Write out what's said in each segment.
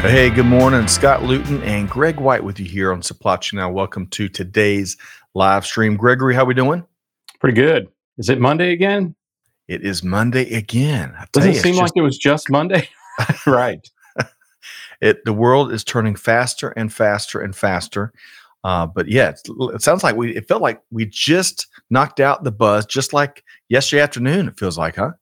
Hey, good morning. Scott Luton and Greg White with you here on Supply Chain Now. Welcome to today's live stream. Gregory, how we doing? Pretty good. Is it Monday again? It is Monday again. Doesn't it seem just, like it was just Monday? right. It the world is turning faster and faster and faster. Uh, but yeah, it sounds like we. It felt like we just knocked out the buzz, just like yesterday afternoon. It feels like, huh?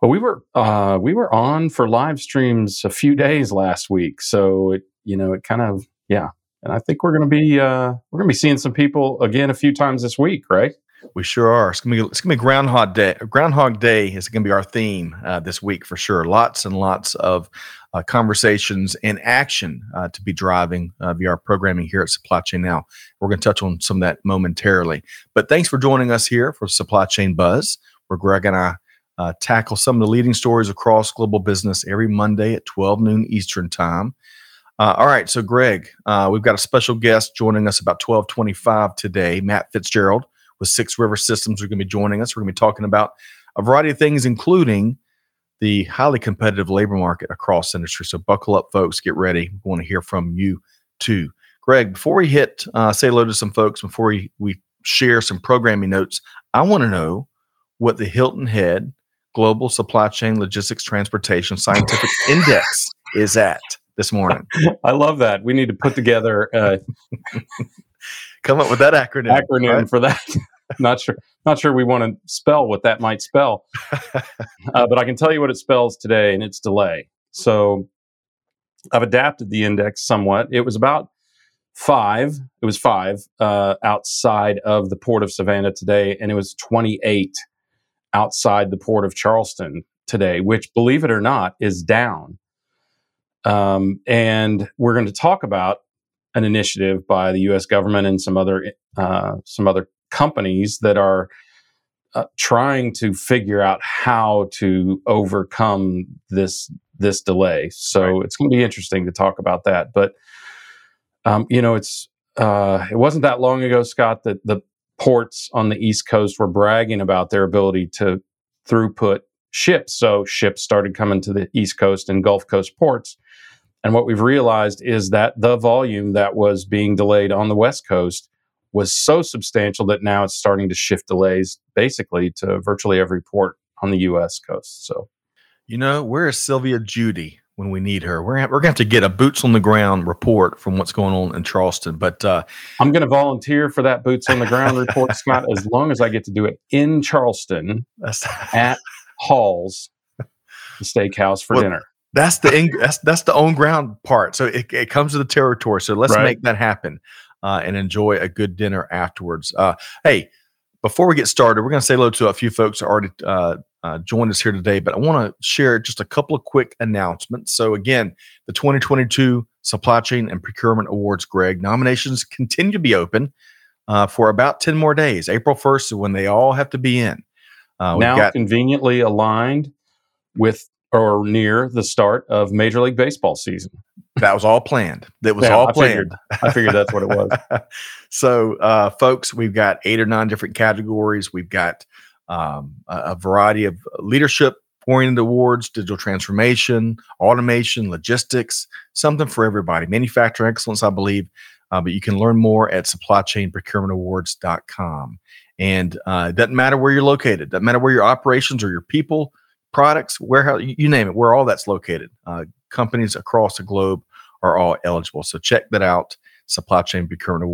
Well, we were uh, we were on for live streams a few days last week, so it you know it kind of yeah, and I think we're going to be uh, we're going to be seeing some people again a few times this week, right? We sure are. It's gonna be it's gonna be Groundhog Day. Groundhog Day is gonna be our theme uh, this week for sure. Lots and lots of uh, conversations and action uh, to be driving uh, via our programming here at Supply Chain Now. We're gonna touch on some of that momentarily. But thanks for joining us here for Supply Chain Buzz, where Greg and I uh, tackle some of the leading stories across global business every Monday at 12 noon Eastern time. Uh, all right, so Greg, we've got a special guest joining us about 12:25 today, Matt Fitzgerald with Six River Systems are going to be joining us. We're going to be talking about a variety of things, including the highly competitive labor market across industry. So buckle up, folks. Get ready. We want to hear from you too. Greg, before we hit, uh, say hello to some folks, before we, we share some programming notes, I want to know what the Hilton Head Global Supply Chain Logistics Transportation Scientific Index is at this morning. I love that. We need to put together uh, come up with that acronym. Acronym right? for that. not sure. Not sure we want to spell what that might spell, uh, but I can tell you what it spells today, and it's delay. So I've adapted the index somewhat. It was about five. It was five uh, outside of the port of Savannah today, and it was 28 outside the port of Charleston today, which, believe it or not, is down. Um, and we're going to talk about an initiative by the U.S. government and some other uh, some other companies that are uh, trying to figure out how to overcome this this delay. So right. it's going to be interesting to talk about that. But um, you know, it's uh, it wasn't that long ago, Scott, that the ports on the East Coast were bragging about their ability to throughput ships. So ships started coming to the East Coast and Gulf Coast ports and what we've realized is that the volume that was being delayed on the West Coast was so substantial that now it's starting to shift delays basically to virtually every port on the U.S. coast. So, you know, where is Sylvia Judy when we need her? We're, we're going to have to get a boots on the ground report from what's going on in Charleston. But uh, I'm going to volunteer for that boots on the ground report, Scott, as long as I get to do it in Charleston at Hall's Steakhouse for well, dinner. That's the that's that's the own ground part. So it, it comes to the territory. So let's right. make that happen uh, and enjoy a good dinner afterwards. Uh, hey, before we get started, we're going to say hello to a few folks that already uh, uh, joined us here today. But I want to share just a couple of quick announcements. So again, the 2022 Supply Chain and Procurement Awards, Greg nominations continue to be open uh, for about 10 more days. April 1st is when they all have to be in. Uh, now got, conveniently aligned with or near the start of Major League Baseball season. That was all planned. That was yeah, all I planned. Figured, I figured that's what it was. so, uh, folks, we've got eight or nine different categories. We've got um, a, a, variety of leadership oriented awards, digital transformation, automation, logistics, something for everybody. Manufacturing excellence, I believe. Uh, but you can learn more at supplychainprocurementawards.com. And uh, it doesn't matter where you're located, doesn't matter where your operations or your people products, warehouse, you name it, where all that's located. Uh, companies across the globe are all eligible. So check that out, supply chain procurement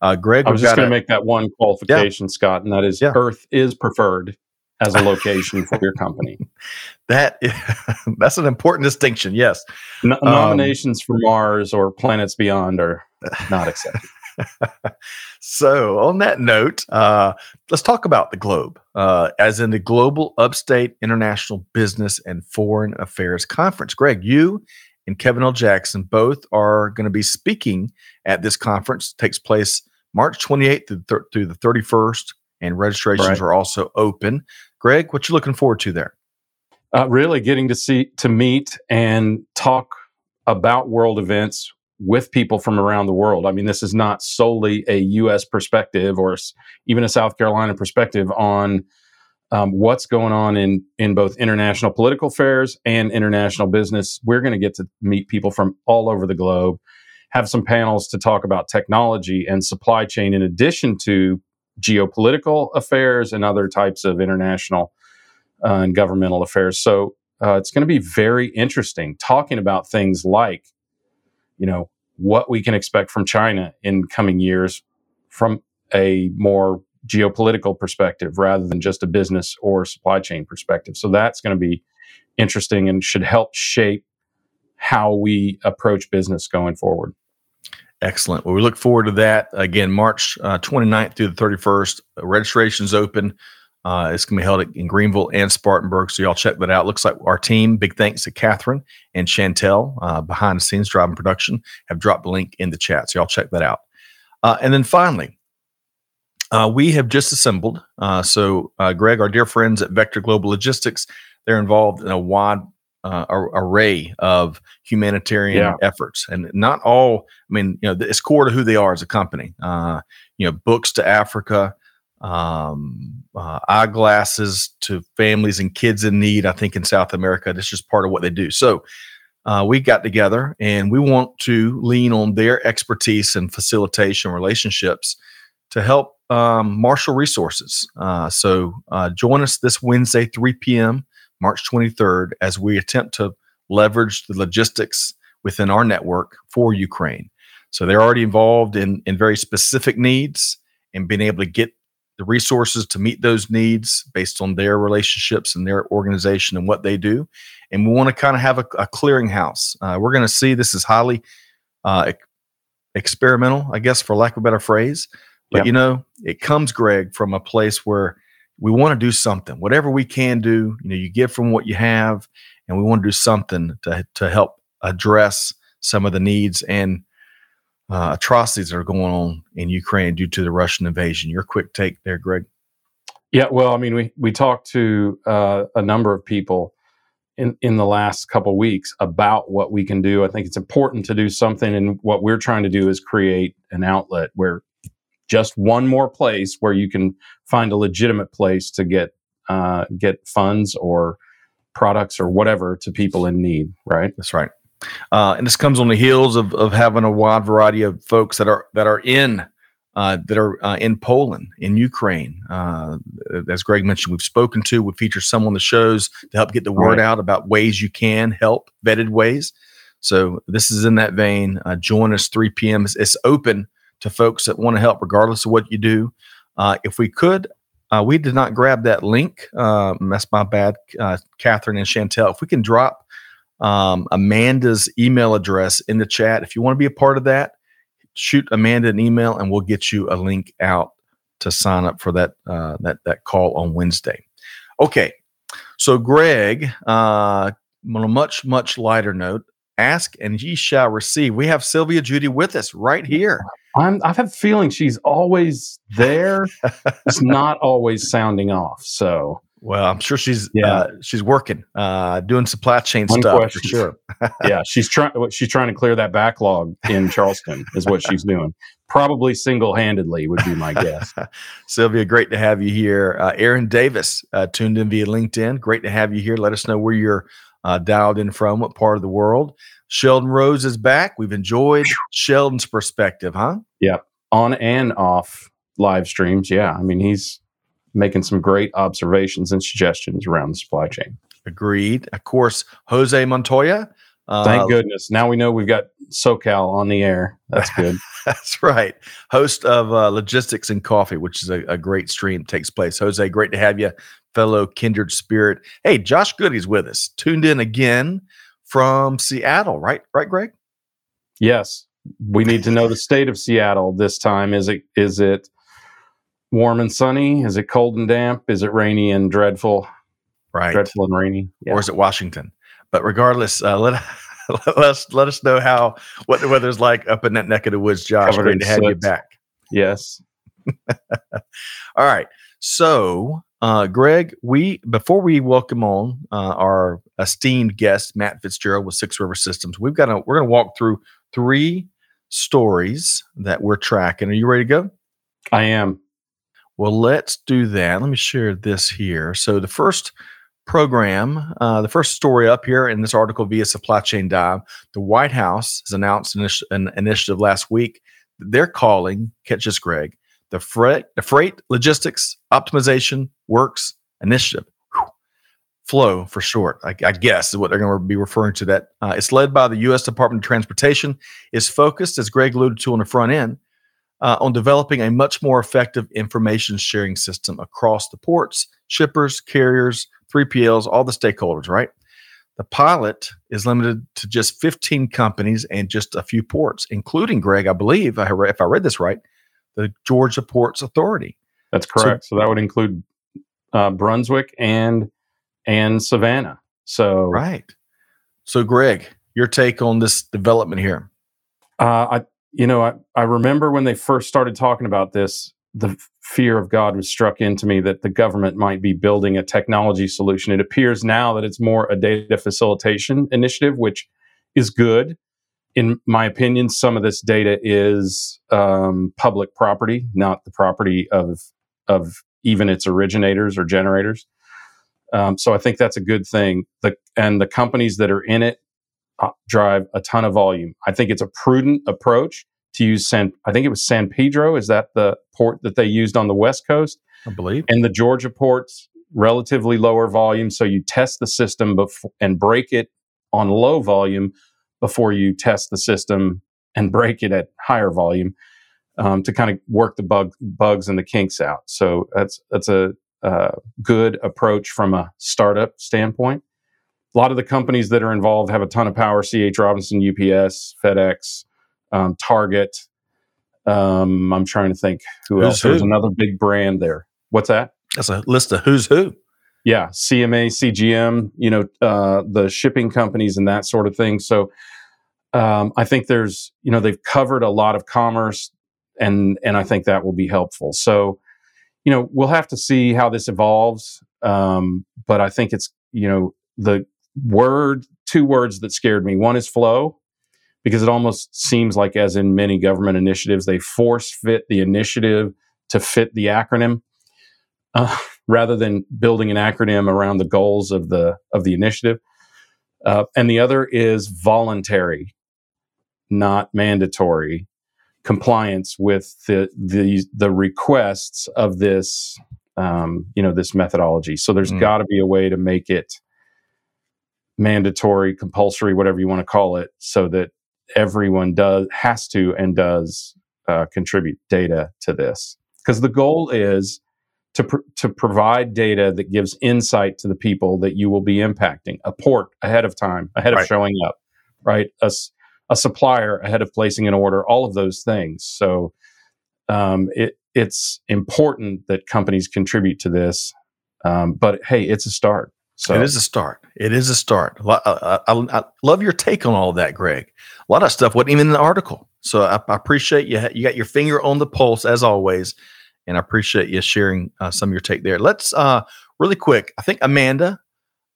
Uh, Greg, I was just going to make that one qualification, yeah. Scott, and that is yeah. Earth is preferred as a location for your company. That is, that's an important distinction. Yes, um, nominations for Mars or planets beyond are not accepted. so, on that note, uh, let's talk about the globe, uh, as in the Global Upstate International Business and Foreign Affairs Conference. Greg, you and Kevin L. Jackson. Both are going to be speaking at this conference. It takes place March 28th through, th- through the 31st, and registrations right. are also open. Greg, what you looking forward to there? Uh, really getting to see to meet and talk about world events with people from around the world. I mean, this is not solely a U.S. perspective or even a South Carolina perspective on um, what's going on in in both international political affairs and international business. We're going to get to meet people from all over the globe, have some panels to talk about technology and supply chain, in addition to geopolitical affairs and other types of international uh, and governmental affairs. So uh, it's going to be very interesting talking about things like, you know, what we can expect from China in coming years from a more geopolitical perspective rather than just a business or supply chain perspective. So that's going to be interesting and should help shape how we approach business going forward. Excellent. Well, we look forward to that. Again, March uh, 29th through the 31st. Registration's open. Uh, it's going to be held in Greenville and Spartanburg. So y'all check that out. Looks like our team, big thanks to Catherine and Chantel uh, behind the scenes driving production, have dropped the link in the chat. So y'all check that out. Uh, and then finally, uh, we have just assembled. Uh, so, uh, Greg, our dear friends at Vector Global Logistics, they're involved in a wide uh, array of humanitarian yeah. efforts, and not all. I mean, you know, it's core to who they are as a company. Uh, you know, books to Africa, um, uh, eyeglasses to families and kids in need. I think in South America, that's just part of what they do. So. we got together and we want to lean on their expertise and facilitation relationships to help um, marshal Resources. Uh, so uh, join us this Wednesday, 3 p.m., March 23rd, as we attempt to leverage the logistics within our network for Ukraine. So they're already involved in, in very specific needs and being able to get the resources to meet those needs based on their relationships and their organization and what they do. And we want to kind of have a, a clearinghouse. Uh, we're going to see this is highly uh, experimental, I guess, for lack of a better phrase. But yep. you know, it comes, Greg, from a place where we want to do something. Whatever we can do, you know, you give from what you have, and we want to do something to to help address some of the needs and uh, atrocities that are going on in Ukraine due to the Russian invasion. Your quick take there, Greg. Yeah, well, I mean, we we talked to uh, a number of people in in the last couple weeks about what we can do. I think it's important to do something, and what we're trying to do is create an outlet where just one more place where you can find a legitimate place to get uh, get funds or products or whatever to people in need. Right. That's right. Uh, and this comes on the heels of, of having a wide variety of folks that are that are in uh, that are uh, in Poland, in Ukraine. Uh, as Greg mentioned, we've spoken to. We feature some on the shows to help get the word right. out about ways you can help, vetted ways. So this is in that vein. Uh, join us 3 p.m. It's, it's open to folks that want to help, regardless of what you do. Uh, if we could, uh, we did not grab that link. Uh, that's my bad, uh, Catherine and Chantel. If we can drop um, Amanda's email address in the chat, if you want to be a part of that, shoot Amanda an email, and we'll get you a link out to sign up for that uh, that that call on Wednesday. Okay, so Greg, uh, on a much much lighter note, ask and ye shall receive. We have Sylvia Judy with us right here. I'm, I have a feeling she's always there. it's not always sounding off. So, well, I'm sure she's yeah uh, she's working, uh, doing supply chain One stuff question. for sure. yeah, she's trying she's trying to clear that backlog in Charleston is what she's doing. Probably single handedly would be my guess. Sylvia, great to have you here. Uh, Aaron Davis uh, tuned in via LinkedIn. Great to have you here. Let us know where you're uh, dialed in from, what part of the world. Sheldon Rose is back. We've enjoyed Sheldon's perspective, huh? Yeah, on and off live streams. Yeah, I mean he's making some great observations and suggestions around the supply chain. Agreed. Of course, Jose Montoya. Uh, Thank goodness. Now we know we've got SoCal on the air. That's good. That's right. Host of uh, Logistics and Coffee, which is a, a, great stream takes place. Jose, great to have you, fellow kindred spirit. Hey, Josh Goody's with us. Tuned in again from Seattle, right? Right, Greg? Yes. We need to know the state of Seattle this time. Is it is it warm and sunny? Is it cold and damp? Is it rainy and dreadful? Right. Dreadful and rainy. Yeah. Or is it Washington? But regardless, uh, let let us let us know how what the weather's like up in that neck of the woods, Josh. Covered Great to have you back. Yes. All right. So, uh, Greg, we before we welcome on uh, our esteemed guest Matt Fitzgerald with Six River Systems, we've got to we're going to walk through three stories that we're tracking. Are you ready to go? I am. Well, let's do that. Let me share this here. So, the first program, uh, the first story up here in this article via Supply Chain Dive, the White House has announced an, initi- an initiative last week they're calling, catch this, Greg, the Freight, the Freight Logistics Optimization Works Initiative. Flow for short, I, I guess is what they're going to be referring to. That uh, it's led by the U.S. Department of Transportation. is focused, as Greg alluded to on the front end, uh, on developing a much more effective information sharing system across the ports, shippers, carriers, 3PLs, all the stakeholders, right? The pilot is limited to just 15 companies and just a few ports, including Greg, I believe, if I read this right, the Georgia Ports Authority. That's correct. So, that would include uh, Brunswick and and Savannah. So Right. So, Greg, your take on this development here? Uh, I, you know, I, I remember when they first started talking about this, the fear of God was struck into me that the government might be building a technology solution. It appears now that it's more a data facilitation initiative, which is good. In my opinion, some of this data is um, public property, not the property of of even its originators or generators. Um, so I think that's a good thing. The, and the companies that are in it drive a ton of volume. I think it's a prudent approach to use San. I think it was San Pedro. Is that the port that they used on the West Coast? I believe. And the Georgia ports relatively lower volume, so you test the system before and break it on low volume before you test the system and break it at higher volume um, to kind of work the bug bugs and the kinks out. So that's that's a uh, good approach from a startup standpoint. A lot of the companies that are involved have a ton of power: C.H. Robinson, UPS, FedEx, um, Target. Um, I'm trying to think who Who's else. There's another big brand there. What's that? That's a list of who's who. Yeah, CMA, CGM, you know, uh, the shipping companies and that sort of thing. So um, I think there's, you know, they've covered a lot of commerce, and and I think that will be helpful. So, you know, we'll have to see how this evolves. Um, but I think it's, you know, the word, two words that scared me. One is flow, because it almost seems like, as in many government initiatives, they force fit the initiative to fit the acronym. Uh, rather than building an acronym around the goals of the of the initiative. Uh, and the other is voluntary, not mandatory compliance with the the the requests of this um, you know this methodology. So there's Mm. got to be a way to make it mandatory, compulsory, whatever you want to call it, so that everyone does has to and does uh, contribute data to this. Because the goal is to pr- to provide data that gives insight to the people that you will be impacting. A port ahead of time, ahead of showing up, right? A supplier ahead of placing an order. All of those things. So um, it it's important that companies contribute to this. Um, but hey, it's a start. So it is a start. It is a start. I, I, I love your take on all of that, Greg. A lot of stuff wasn't even in the article, so I, I appreciate you. You got your finger on the pulse as always, and I appreciate you sharing uh, some of your take there. Let's uh, really quick. I think Amanda.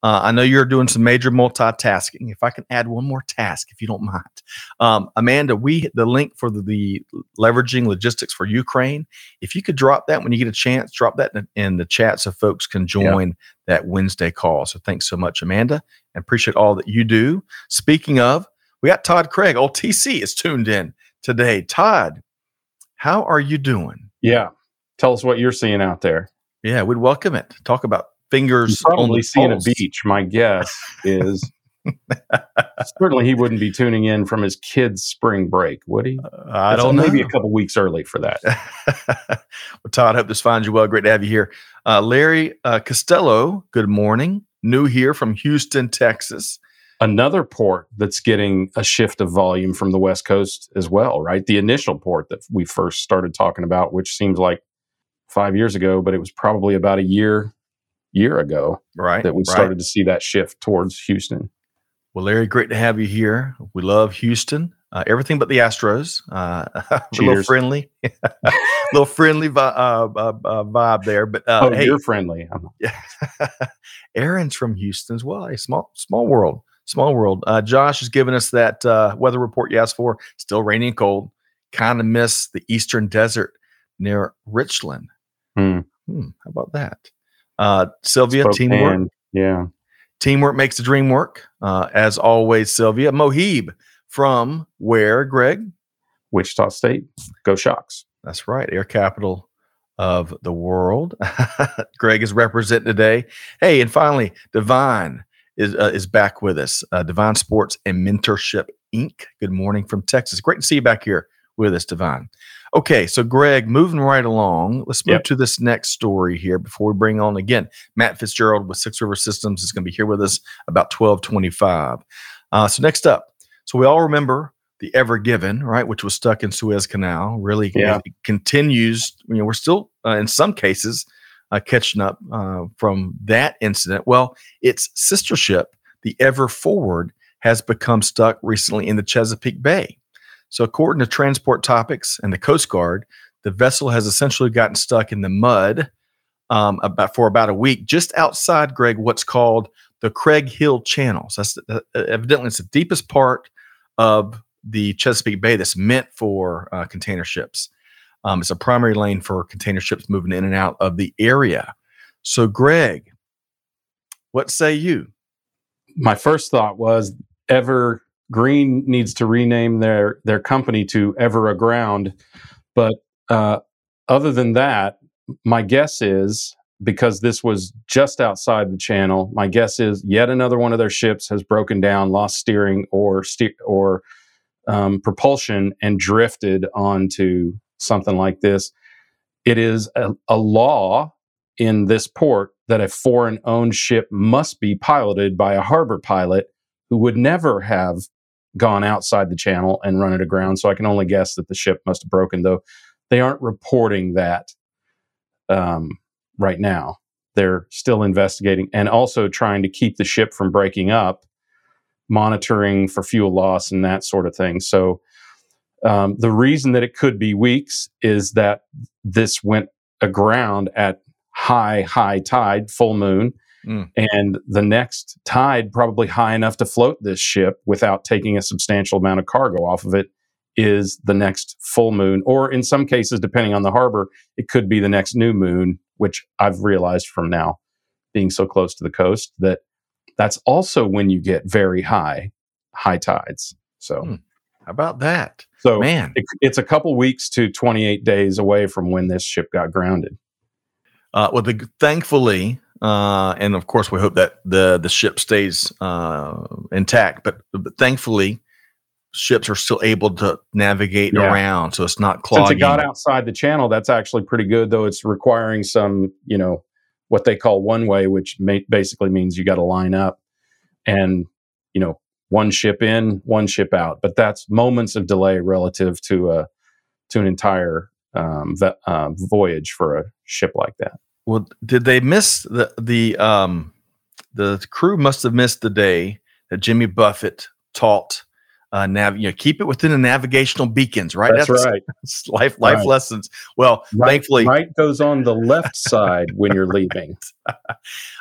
Uh, I know you're doing some major multitasking. If I can add one more task, if you don't mind, um, Amanda, we the link for the, the leveraging logistics for Ukraine. If you could drop that when you get a chance, drop that in, in the chat so folks can join that Wednesday call. So thanks so much, Amanda, and appreciate all that you do. Speaking of, we got Todd Craig. Old TC is tuned in today. Todd, how are you doing? yeah, tell us what you're seeing out there. Yeah, we'd welcome it. Talk about fingers probably the seeing a beach. My guess is certainly he wouldn't be tuning in from his kids' spring break, would he? Uh, I don't know. Maybe a couple weeks early for that. well, Todd, hope this finds you well. Great to have you here. Uh, Larry uh, Costello, good morning. New here from Houston, Texas. Another port that's getting a shift of volume from the West Coast as well, right? The initial port that we first started talking about, which seems like five years ago, but it was probably about a year year ago Right. that we right. started to see that shift towards Houston. Well, Larry, great to have you here. We love Houston. Uh, everything but the Astros. Uh, a little friendly, a little friendly vi- uh, uh, uh vibe there. But uh, oh, hey, you're friendly. Aaron's from Houston as well. A small, small world, small world. Josh has given us that weather report you asked for. Still rainy and cold. Kind of miss the eastern desert near Richland. Hmm. Hmm, how about that? Sylvia, Spokane. teamwork. Yeah. Teamwork makes the dream work. Uh, as always, Sylvia Mohib from where, Greg? Wichita State. Go Shocks. That's right, air capital of the world. Greg is representing today. Hey, and finally, Divine is uh, is back with us. Uh, Divine Sports and Mentorship Inc. Good morning from Texas. Great to see you back here with us, Divine. Okay, so Greg, moving right along, let's move yep. to this next story here before we bring on again Matt Fitzgerald with Six River Systems is going to be here with us about twelve twenty-five. Uh, so next up, so we all remember the Ever Given, right, which was stuck in Suez Canal. Really, yeah. continues. You know, we're still uh, in some cases uh, catching up uh, from that incident. Well, its sister ship, the Ever Forward, has become stuck recently in the Chesapeake Bay. So, according to Transport Topics and the Coast Guard, the vessel has essentially gotten stuck in the mud um, about for about a week, just outside Greg, what's called the Craighill Channel. So that's uh, evidently it's the deepest part of the Chesapeake Bay that's meant for uh, container ships. Um, it's a primary lane for container ships moving in and out of the area. So, Greg, what say you? My first thought was ever Green needs to rename their their company to Ever Aground. But uh, other than that, my guess is because this was just outside the channel. My guess is yet another one of their ships has broken down, lost steering or ste- or um, propulsion, and drifted onto something like this. It is a, a law in this port that a foreign owned ship must be piloted by a harbor pilot who would never have gone outside the channel and run it aground. So I can only guess that the ship must have broken, though they aren't reporting that um, right now. They're still investigating and also trying to keep the ship from breaking up, monitoring for fuel loss and that sort of thing. So um, the reason that it could be weeks is that this went aground at high, high tide, full moon Mm. And the next tide, probably high enough to float this ship without taking a substantial amount of cargo off of it, is the next full moon. Or in some cases, depending on the harbor, it could be the next new moon, which I've realized from now being so close to the coast that that's also when you get very high, high tides. So, mm. how about that? So, man, it, it's a couple weeks to 28 days away from when this ship got grounded. Uh, well, the, thankfully, uh, and of course, we hope that the the ship stays uh, intact. But, but thankfully, ships are still able to navigate yeah. around, so it's not clogging. Since it got outside the channel, that's actually pretty good. Though it's requiring some, you know, what they call one way, which may, basically means you got to line up and you know one ship in, one ship out. But that's moments of delay relative to a to an entire um, uh, voyage for a ship like that. Well, did they miss the the um the crew must have missed the day that Jimmy Buffett taught uh nav you know keep it within the navigational beacons, right? That's, That's right. life life right. lessons. Well, right, thankfully right goes on the left side when you're leaving.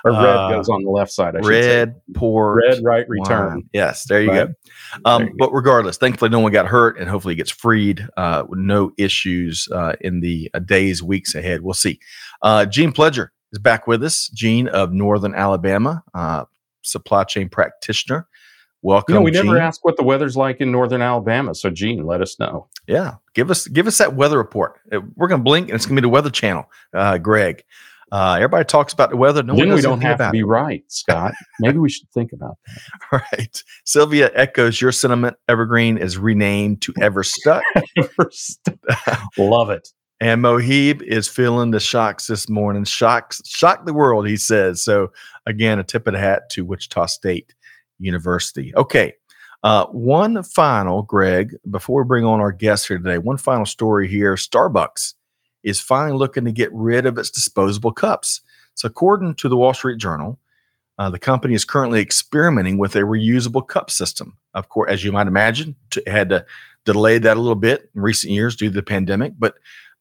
or red uh, goes on the left side. I red port. Red right return. Wine. Yes, there you right. go. Um, you but go. regardless, thankfully no one got hurt, and hopefully gets freed uh, with no issues uh, in the uh, days, weeks ahead. We'll see. Uh, Gene Pledger is back with us. Gene of Northern Alabama, uh, supply chain practitioner. Welcome. You know, we Gene. never ask what the weather's like in Northern Alabama. So, Gene, let us know. Yeah, give us give us that weather report. Uh, we're going to blink, and it's going to be the Weather Channel. Uh, Greg, uh, everybody talks about the weather. No then we don't have to be it. right, Scott. Maybe we should think about that. All right. Sylvia echoes your sentiment. Evergreen is renamed to Everstuck. Everstuck. Love it. And Mohib is feeling the shocks this morning. Shocks, shock the world, he says. So, again, a tip of the hat to Wichita State University. Okay. Uh, one final, Greg, before we bring on our guest here today, one final story here. Starbucks is finally looking to get rid of its disposable cups. So, according to the Wall Street Journal, uh, the company is currently experimenting with a reusable cup system. Of course, as you might imagine, to, had to delay that a little bit in recent years due to the pandemic, but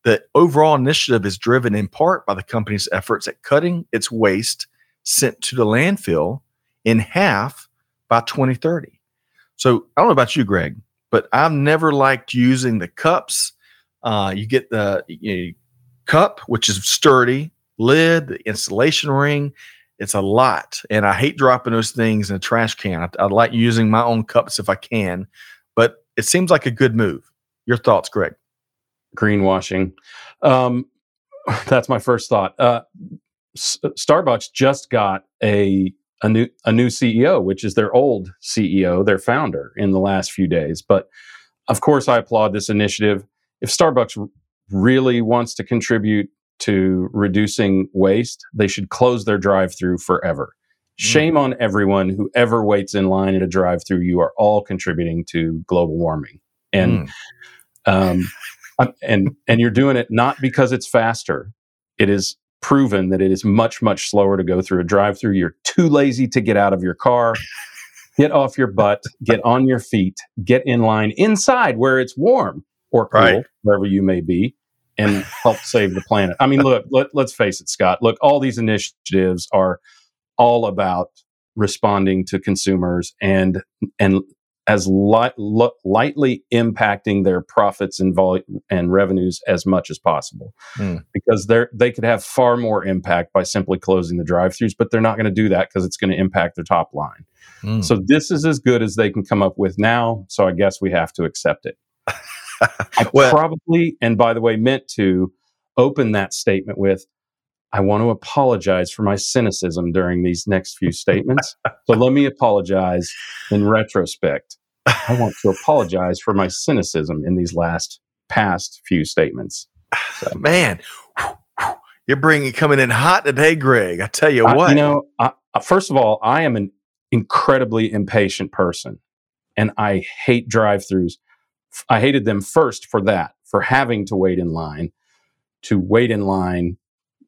the overall initiative is driven in part by the company's efforts at cutting its waste sent to the landfill in half by 2030. So I don't know about you, Greg, but I've never liked using the cups. Uh, you get the you know, cup, which is sturdy, lid, the installation ring. It's a lot. And I hate dropping those things in a trash can. I, I like using my own cups if I can, but it seems like a good move. Your thoughts, Greg? Greenwashing. Um, that's my first thought. Uh, S- Starbucks just got a a new a new CEO, which is their old CEO, their founder, in the last few days. But of course, I applaud this initiative. If Starbucks really wants to contribute to reducing waste, they should close their drive-through forever. Shame on everyone who ever waits in line at a drive-through. You are all contributing to global warming, and um, and and you're doing it not because it's faster. It is proven that it is much much slower to go through a drive-through. You're too lazy to get out of your car. Get off your butt, get on your feet, get in line inside where it's warm or cool, Right. wherever you may be, and help save the planet. I mean, look, let, let's face it, Scott. Look, all these initiatives are all about responding to consumers and and as lightly impacting their profits and vol- and revenues as much as possible Hmm. because they they could have far more impact by simply closing the drive-throughs but they're not going to do that because it's going to impact their top line Mm. so this is as good as they can come up with now so i guess we have to accept it i Well- probably and by the way meant to open that statement with I want to apologize for my cynicism during these next few statements. so let me apologize in retrospect. I want to apologize for my cynicism in these last past few statements. Man, you're bringing coming in hot today, Greg. I tell you I- what. you know, I, first of all, I am an incredibly impatient person and I hate drive throughs. I hated them first for that, for having to wait in line, to wait in line,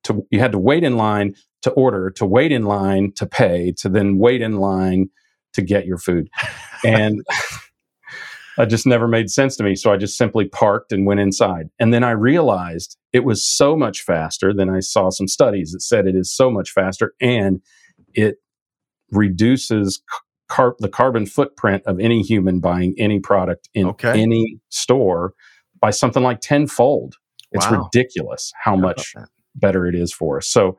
to you had to wait in line to order, to wait in line to pay, to then wait in line to get your food. And it just never made sense to me. So I just simply parked and went inside. And then I realized it was so much faster. Then I saw some studies that said it is so much faster and it reduces car- the carbon footprint of any human buying any product in Okay. any store by something like tenfold. It's Wow. ridiculous how much? Better it is for us. So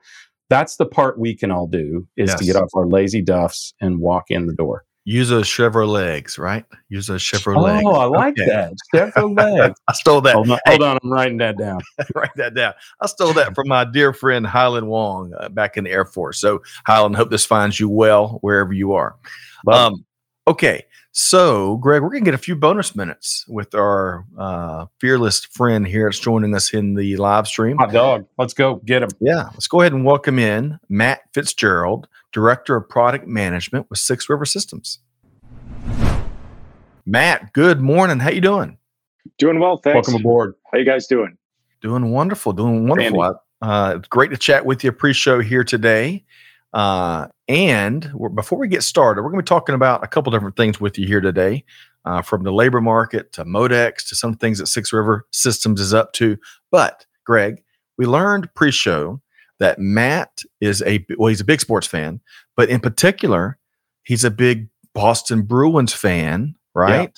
that's the part we can all do is to get off our lazy duffs and walk in the door. Use those Chevrolet legs, right? Use those Chevrolet. Oh, I like Okay. that. Chevrolet. I stole that. hold, on, Hey, hold on, I'm writing that down. write that down. I stole that from my dear friend Highland Wong uh, back in the Air Force. So, Highland, hope this finds you well wherever you are. Um, okay. So, Greg, we're going to get a few bonus minutes with our uh, fearless friend here that's joining us in the live stream. Hot dog. Let's go get him. Yeah, let's go ahead and welcome in Matt Fitzgerald, Director of Product Management with Six River Systems. Matt, good morning. How you doing? Doing well, thanks. Welcome aboard. How you guys doing? Doing wonderful. Doing wonderful. Uh, it's great to chat with you pre-show here today. Uh, and before we get started, we're going to be talking about a couple different things with you here today, uh, from the labor market to Modex to some things that Six River Systems is up to. But Greg, we learned pre-show that Matt is a well, he's a big sports fan, but in particular, he's a big Boston Bruins fan, right?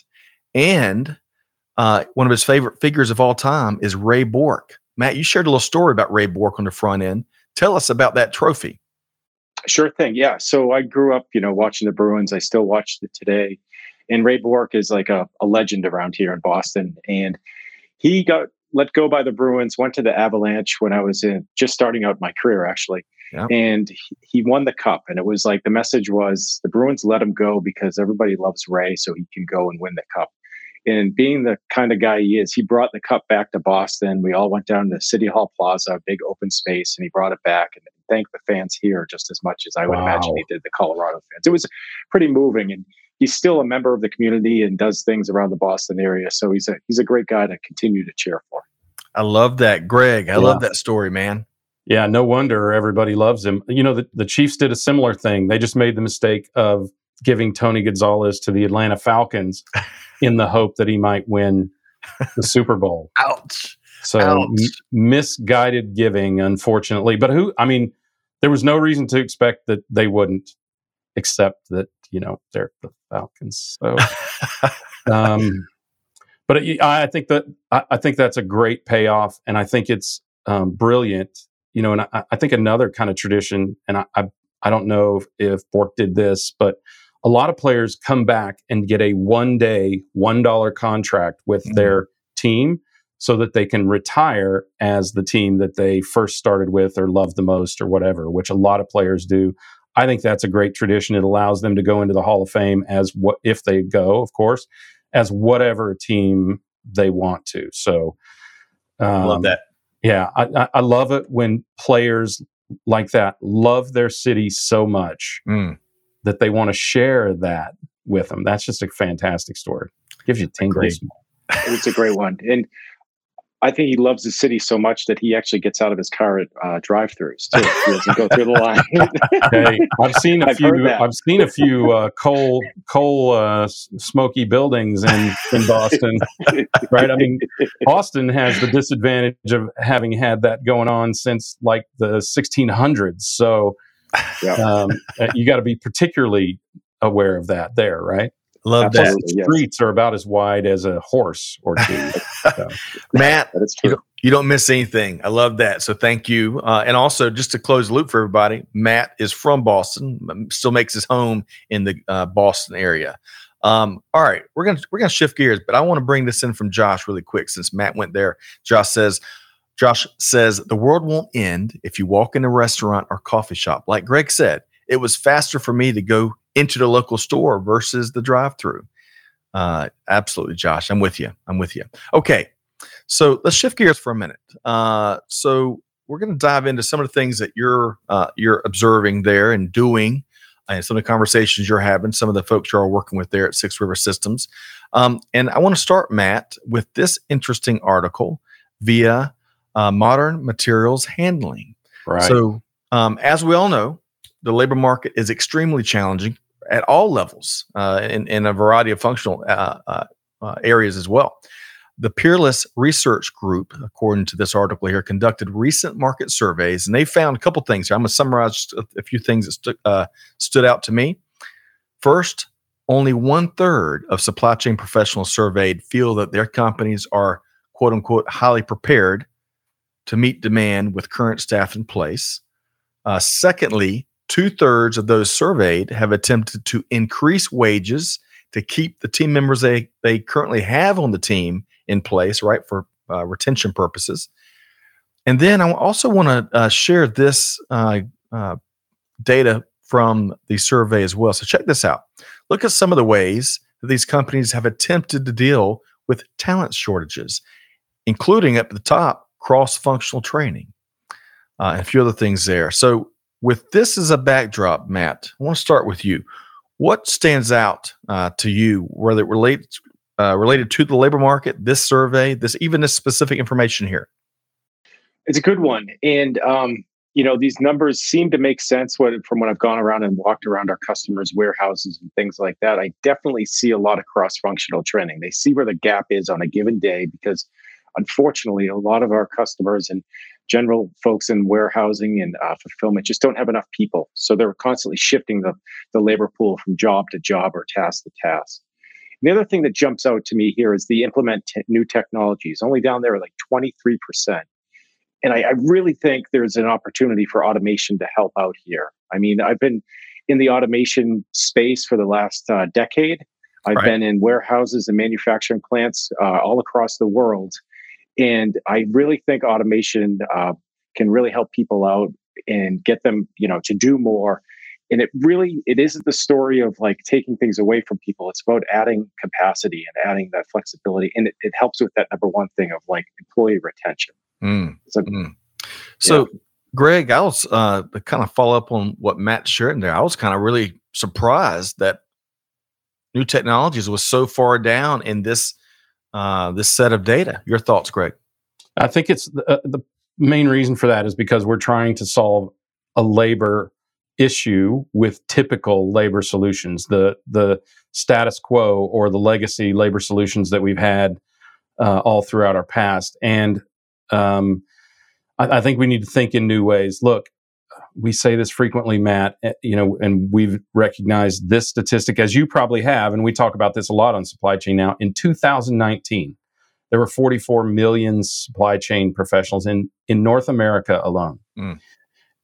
And uh, one of his favorite figures of all time is Ray Bourque. Matt, you shared a little story about Ray Bourque on the front end. Tell us about that trophy. Sure thing. Yeah. So I grew up, you know, watching the Bruins. I still watch it today. And Ray Bourque is like a, a legend around here in Boston. And he got let go by the Bruins, went to the Avalanche when I was in just starting out my career, actually. Yeah. And he, he won the cup. And it was like the message was the Bruins let him go because everybody loves Ray, so he can go and win the cup. And being the kind of guy he is, he brought the cup back to Boston. We all went down to City Hall Plaza, a big open space, and he brought it back and thanked the fans here just as much as I would imagine he did the Colorado fans. It was pretty moving, and he's still a member of the community and does things around the Boston area. So he's a he's a great guy to continue to cheer for. I love that, Greg. I Yeah. love that story, man. Yeah, no wonder everybody loves him. You know, the, the Chiefs did a similar thing. They just made the mistake of giving Tony Gonzalez to the Atlanta Falcons in the hope that he might win the Super Bowl. Ouch. So misguided giving, unfortunately. But who? I mean, there was no reason to expect that they wouldn't, except that you know they're the Falcons. So, um, but it, I think that I, I, think that's a great payoff, and I think it's um, brilliant. You know, and I, I, think another kind of tradition, and I, I I don't know if, Bourque did this, but a lot of players come back and get a one day, one dollar contract with mm-hmm. their team so that they can retire as the team that they first started with or loved the most or whatever, which a lot of players do. I think that's a great tradition. It allows them to go into the Hall of Fame as what if they go, of course, as whatever team they want to. So, um, love that. Yeah, I, I, love it when players like that love their city so much mm. that they want to share that with them. That's just a fantastic story. Gives you tingles. It's a great one, and I think he loves the city so much that he actually gets out of his car at uh, drive-throughs too. He doesn't go through the line. hey, I've seen a I've few. I've seen a few uh, coal coal uh, smoky buildings in in Boston. right. I mean, Boston has the disadvantage of having had that going on since like the 1600s. So yeah. um, uh, you got to be particularly aware of that there, right? Love that. The streets are about as wide as a horse or two. So. Matt, you don't, you don't, miss anything. I love that. So thank you. Uh, and also, just to close the loop for everybody, Matt is from Boston, still makes his home in the uh, Boston area. Um, all right, we're gonna we're gonna shift gears, but I want to bring this in from Josh really quick since Matt went there. Josh says, Josh says the world won't end if you walk in a restaurant or coffee shop. Like Greg said, it was faster for me to go into the local store versus the drive-through. Uh, absolutely, Josh. I'm with you. I'm with you. Okay, so let's shift gears for a minute. Uh, so we're going to dive into some of the things that you're uh, you're observing there and doing, and some of the conversations you're having. Some of the folks you're working with there at Six River Systems. Um, and I want to start, Matt, with this interesting article via uh, Modern Materials Handling. Right. So, um, as we all know, the labor market is extremely challenging at all levels uh, in, in a variety of functional uh, uh, uh, areas as well. The Peerless Research Group, according to this article here, conducted recent market surveys, and they found a couple things. Here. I'm going to summarize a, few things that stu- uh, stood out to me. First, only one third of supply chain professionals surveyed feel that their companies are "quote unquote" highly prepared to meet demand with current staff in place. Uh, secondly, Two thirds of those surveyed have attempted to increase wages to keep the team members they, they currently have on the team in place, right, for uh, retention purposes. And then I also want to uh, share this uh, uh, data from the survey as well. So check this out. Look at some of the ways that these companies have attempted to deal with talent shortages, including up at the top cross functional training uh, and a few other things there. So with this as a backdrop, Matt, I want to start with you. What stands out uh, to you, whether it relates uh, related to the labor market, this survey, this even this specific information here? It's a good one, and um, you know these numbers seem to make sense when, from when I've gone around and walked around our customers' warehouses and things like that. I definitely see a lot of cross-functional training. They see where the gap is on a given day because, unfortunately, a lot of our customers and general folks in warehousing and uh, fulfillment just don't have enough people. So they're constantly shifting the, the labor pool from job to job or task to task. And the other thing that jumps out to me here is the implement t- new technologies, only down there like 23%. And I, I really think there's an opportunity for automation to help out here. I mean, I've been in the automation space for the last uh, decade. I've right. been in warehouses and manufacturing plants uh, all across the world. And I really think automation uh, can really help people out and get them, you know, to do more. And it really, it isn't the story of like taking things away from people. It's about adding capacity and adding that flexibility. And it, it helps with that number one thing of like employee retention. Mm. So, mm. so yeah. Greg, I was uh, kind of follow up on what Matt shared in there. I was kind of really surprised that new technologies was so far down in this uh, this set of data. Your thoughts, Greg? I think it's the, uh, the main reason for that is because we're trying to solve a labor issue with typical labor solutions, the the status quo or the legacy labor solutions that we've had uh, all throughout our past. And um, I, I, think we need to think in new ways. Look, we say this frequently, Matt. Eh, you know, and we've recognized this statistic as you probably have, and we talk about this a lot on supply chain now. In 2019, there were 44 million supply chain professionals in in North America alone. Mm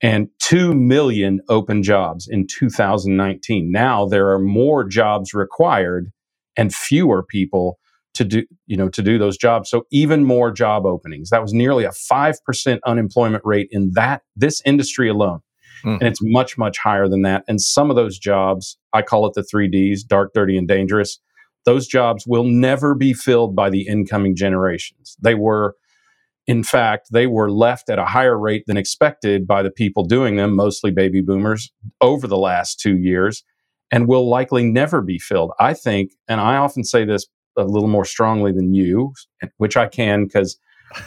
and 2 million open jobs in 2019. Now there are more jobs required and fewer people to do you know to do those jobs. So even more job openings. That was nearly a 5% unemployment rate in that this industry alone. Mm. and it's much much higher than that. And some of those jobs i call it the 3ds dark dirty and dangerous those jobs will never be filled by the incoming generations. They were in fact, they were left at a higher rate than expected by the people doing them, mostly baby boomers, over the last two years, and will likely never be filled. I think, and I often say this a little more strongly than you, which I can because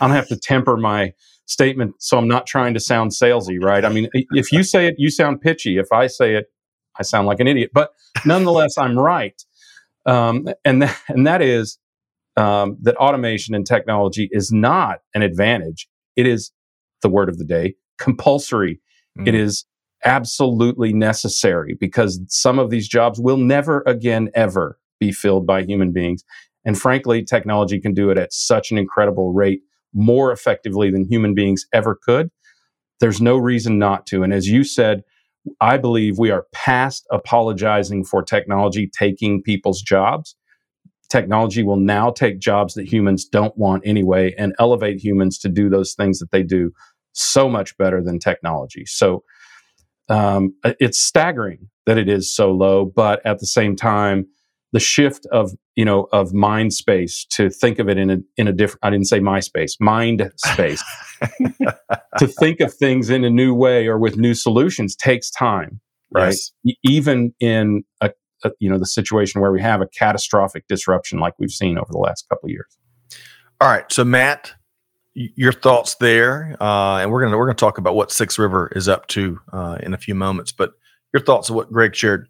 I don't have to temper my statement so I'm not trying to sound salesy, right? I mean, if you say it, you sound pitchy. If I say it, I sound like an idiot. But nonetheless, I'm right. Um, and, that, and that is um, that automation and technology is not an advantage. It is the word of the day compulsory. Mm. It is absolutely necessary because some of these jobs will never again, ever be filled by human beings. And frankly, technology can do it at such an incredible rate, more effectively than human beings ever could. There's no reason not to. And as you said, I believe we are past apologizing for technology taking people's jobs technology will now take jobs that humans don't want anyway and elevate humans to do those things that they do so much better than technology. So um, it's staggering that it is so low, but at the same time, the shift of you know of mind space to think of it in a in a different I didn't say my space mind space to think of things in a new way or with new solutions takes time right yes. even in a uh, you know the situation where we have a catastrophic disruption like we've seen over the last couple of years. All right, so Matt, your thoughts there, uh, and we're gonna we're gonna talk about what Six River is up to uh, in a few moments. But your thoughts of what Greg shared.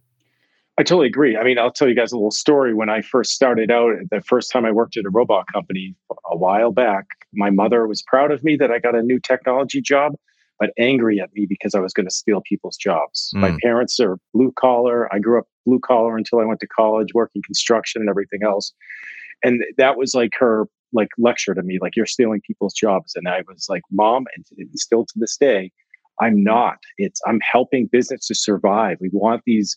I totally agree. I mean, I'll tell you guys a little story. When I first started out, the first time I worked at a robot company a while back, my mother was proud of me that I got a new technology job but angry at me because I was going to steal people's jobs. Mm. My parents are blue collar. I grew up blue collar until I went to college, working construction and everything else. And that was like her like lecture to me, like you're stealing people's jobs. And I was like, Mom, and still to this day, I'm not. It's I'm helping business to survive. We want these,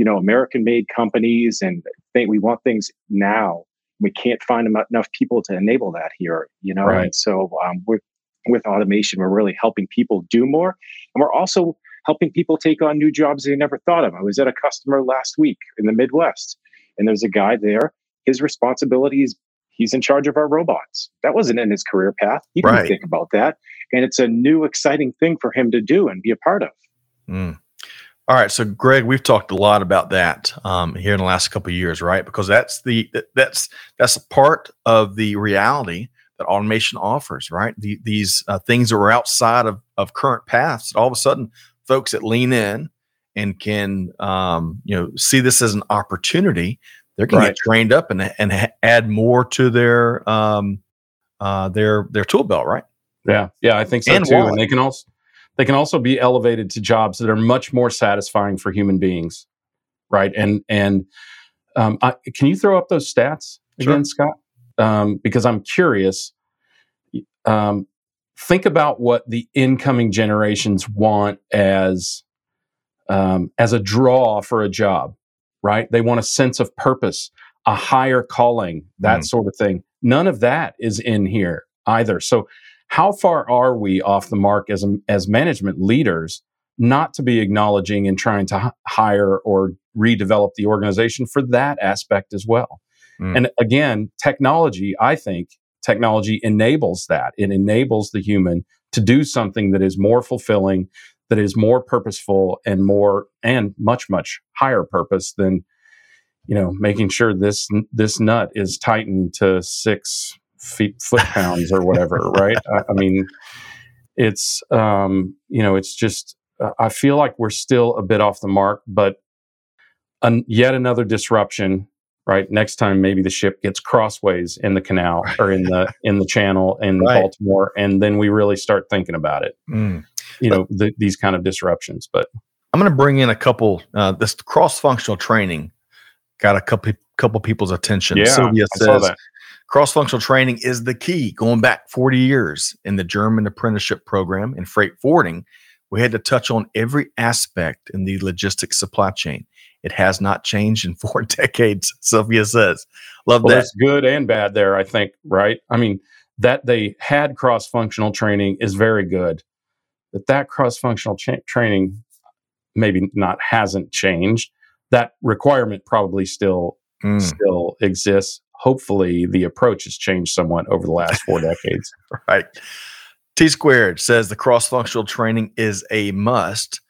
you know, American made companies and think we want things now. We can't find enough people to enable that here, you know. Right. And so um, we're with automation. We're really helping people do more. And we're also helping people take on new jobs they never thought of. I was at a customer last week in the Midwest, and there's a guy there. His responsibility is he's in charge of our robots. That wasn't in his career path. He didn't right. think about that. And it's a new, exciting thing for him to do and be a part of. Mm. All right, so Greg, we've talked a lot about that um, here in the last couple of years, right? Because that's the that's that's a part of the reality that automation offers, right? The, these uh, things that are outside of, of current paths, all of a sudden, folks that lean in and can, um, you know, see this as an opportunity, they're going right. to get trained up and, and ha- add more to their, um, uh, their, their tool belt, right? Yeah. Yeah. I think so and too. Wallet. And they can also, they can also be elevated to jobs that are much more satisfying for human beings. Right. And, and, um, I, can you throw up those stats again, sure. Scott? um, because I'm curious. Um, think about what the incoming generations want as um, as a draw for a job, right? They want a sense of purpose, a higher calling, that mm. sort of thing. None of that is in here either. So, how far are we off the mark as as management leaders? Not to be acknowledging and trying to h- hire or redevelop the organization for that aspect as well. Mm. And again, technology, I think technology enables that. It enables the human to do something that is more fulfilling, that is more purposeful and more and much much higher purpose than you know making sure this this nut is tightened to six feet foot pounds or whatever right I, I, mean it's um, you know it's just uh, I feel like we're still a bit off the mark, but an, yet another disruption. Right next time, maybe the ship gets crossways in the canal or in the in the channel in right. Baltimore, and then we really start thinking about it. Mm. You but, know the, these kind of disruptions. But I'm going to bring in a couple. Uh, this cross functional training got a couple couple people's attention. Yeah, Sylvia says cross functional training is the key. Going back 40 years in the German apprenticeship program in freight forwarding, we had to touch on every aspect in the logistics supply chain. It has not changed in four decades, Sylvia says. Love well, that. That's good and bad there, I think, right? I mean, that they had cross functional training is very good. But that cross functional cha- training maybe not hasn't changed. That requirement probably still mm. still exists. Hopefully, the approach has changed somewhat over the last four decades. Right. T squared says the cross functional training is a must,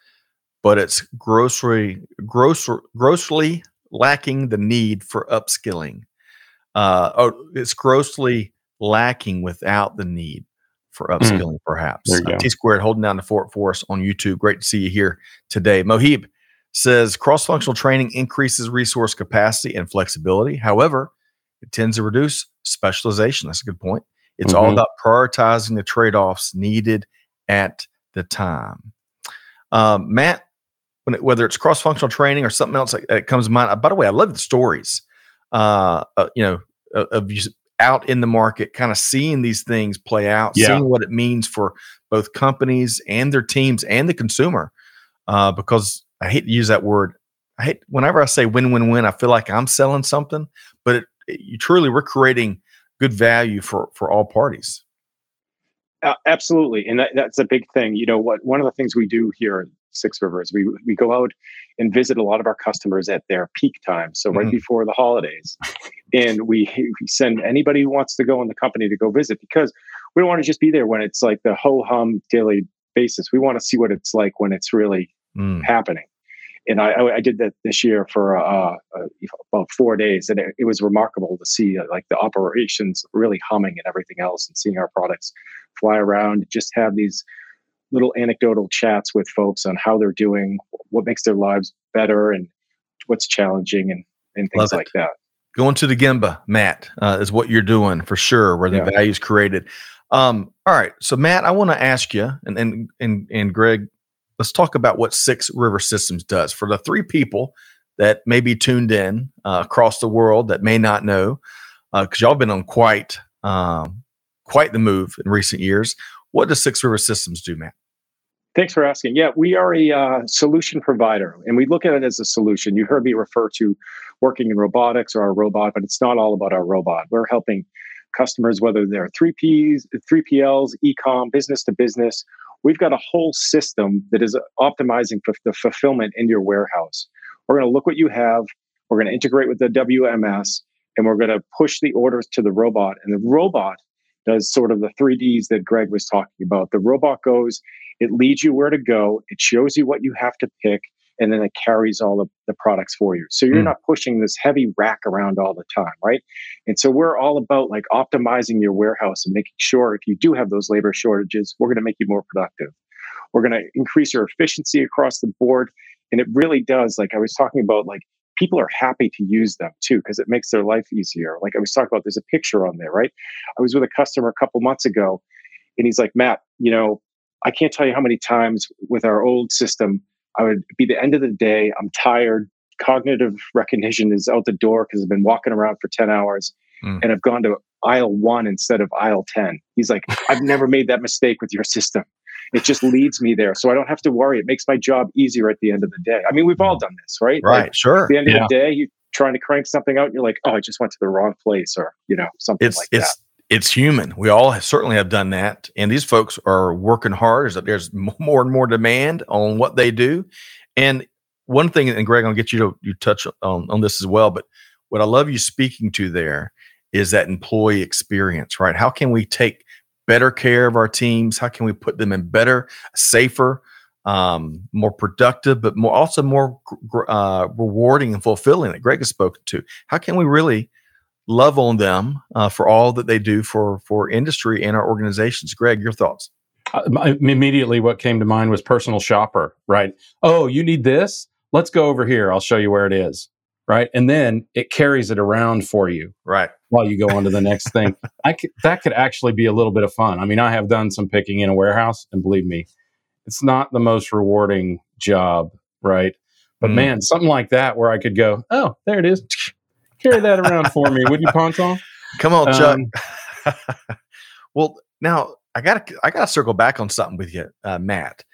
but it's grossly, gross, grossly lacking the need for upskilling. Uh, oh, it's grossly lacking without the need for mm. upskilling, mm. perhaps. Uh, T squared holding down the fort for us on YouTube. Great to see you here today. Mohib says cross functional training increases resource capacity and flexibility. However, it tends to reduce specialization. That's a good point. It's mm-hmm. all about prioritizing the trade offs needed at the time. Um, Matt, it, whether it's cross functional training or something else that, that comes to mind, uh, by the way, I love the stories. Uh, uh, you know, of you out in the market, kind of seeing these things play out, yeah. seeing what it means for both companies and their teams and the consumer. Uh, because I hate to use that word. I hate whenever I say win win win. I feel like I'm selling something, but it, you truly we're creating good value for for all parties. Uh, absolutely, and that, that's a big thing. You know what? One of the things we do here at Six Rivers, we we go out and visit a lot of our customers at their peak time, so right mm-hmm. before the holidays, and we, we send anybody who wants to go in the company to go visit because we don't want to just be there when it's like the ho hum daily basis. We want to see what it's like when it's really mm. happening. And I, I, did that this year for uh, uh, about four days, and it, it was remarkable to see uh, like the operations really humming and everything else, and seeing our products fly around. Just have these little anecdotal chats with folks on how they're doing, what makes their lives better, and what's challenging, and and things like that. Going to the Gemba, Matt, uh, is what you're doing for sure, where the yeah. value is created. Um, all right, so Matt, I want to ask you, and and and and Greg, let's talk about what Six River Systems does for the three people that may be tuned in uh, across the world that may not know, because uh, y'all been on quite um, quite the move in recent years. What does Six River Systems do, Matt? Thanks for asking. Yeah, we are a uh, solution provider, and we look at it as a solution. You heard me refer to working in robotics or our robot, but it's not all about our robot. We're helping customers, whether they're 3Ps, 3PLs, e-com, business to business, We've got a whole system that is optimizing for the fulfillment in your warehouse. We're going to look what you have. We're going to integrate with the WMS and we're going to push the orders to the robot. And the robot does sort of the 3Ds that Greg was talking about. The robot goes, it leads you where to go, it shows you what you have to pick, and then it carries all of the products for you. So you're mm. not pushing this heavy rack around all the time, right? And so we're all about like optimizing your warehouse and making sure if you do have those labor shortages, we're going to make you more productive. We're going to increase your efficiency across the board. And it really does, like I was talking about, like people are happy to use them too because it makes their life easier. Like I was talking about, there's a picture on there, right? I was with a customer a couple months ago and he's like, Matt, you know, I can't tell you how many times with our old system, I would be the end of the day. I'm tired. Cognitive recognition is out the door because I've been walking around for 10 hours mm. and I've gone to aisle one instead of aisle 10. He's like, I've never made that mistake with your system. It just leads me there. So I don't have to worry. It makes my job easier at the end of the day. I mean, we've all done this, right? Right. Like, sure. At the end yeah. of the day, you're trying to crank something out and you're like, oh, I just went to the wrong place or, you know, something it's, like it's, that it's human. We all have, certainly have done that, and these folks are working hard. There's, there's more and more demand on what they do, and one thing, and Greg, I'll get you to you touch on, on this as well. But what I love you speaking to there is that employee experience, right? How can we take better care of our teams? How can we put them in better, safer, um, more productive, but more also more uh, rewarding and fulfilling that Greg has spoken to? How can we really love on them uh, for all that they do for for industry and our organizations. Greg, your thoughts? Uh, immediately, what came to mind was personal shopper. Right? Oh, you need this? Let's go over here. I'll show you where it is. Right? And then it carries it around for you. Right. While you go on to the next thing. I could, that could actually be a little bit of fun. I mean, I have done some picking in a warehouse, and believe me, it's not the most rewarding job. Right? But mm. man, something like that where I could go, oh, there it is. Carry that around for me, would you, Ponton? Come on, Chuck. Um, well, now I got I got to circle back on something with you, uh, Matt.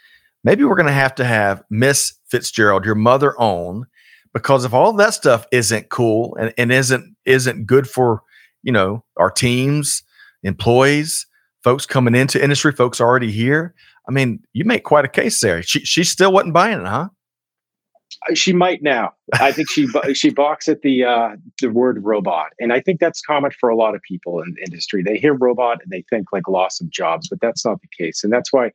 Maybe we're going to have to have Miss Fitzgerald, your mother, on because if all that stuff isn't cool and, and isn't isn't good for you know our teams, employees, folks coming into industry, folks already here. I mean, you make quite a case there. She she still wasn't buying it, huh? She might now. I think she she balks at the uh, the word robot, and I think that's common for a lot of people in the industry. They hear robot and they think like loss of jobs, but that's not the case, and that's why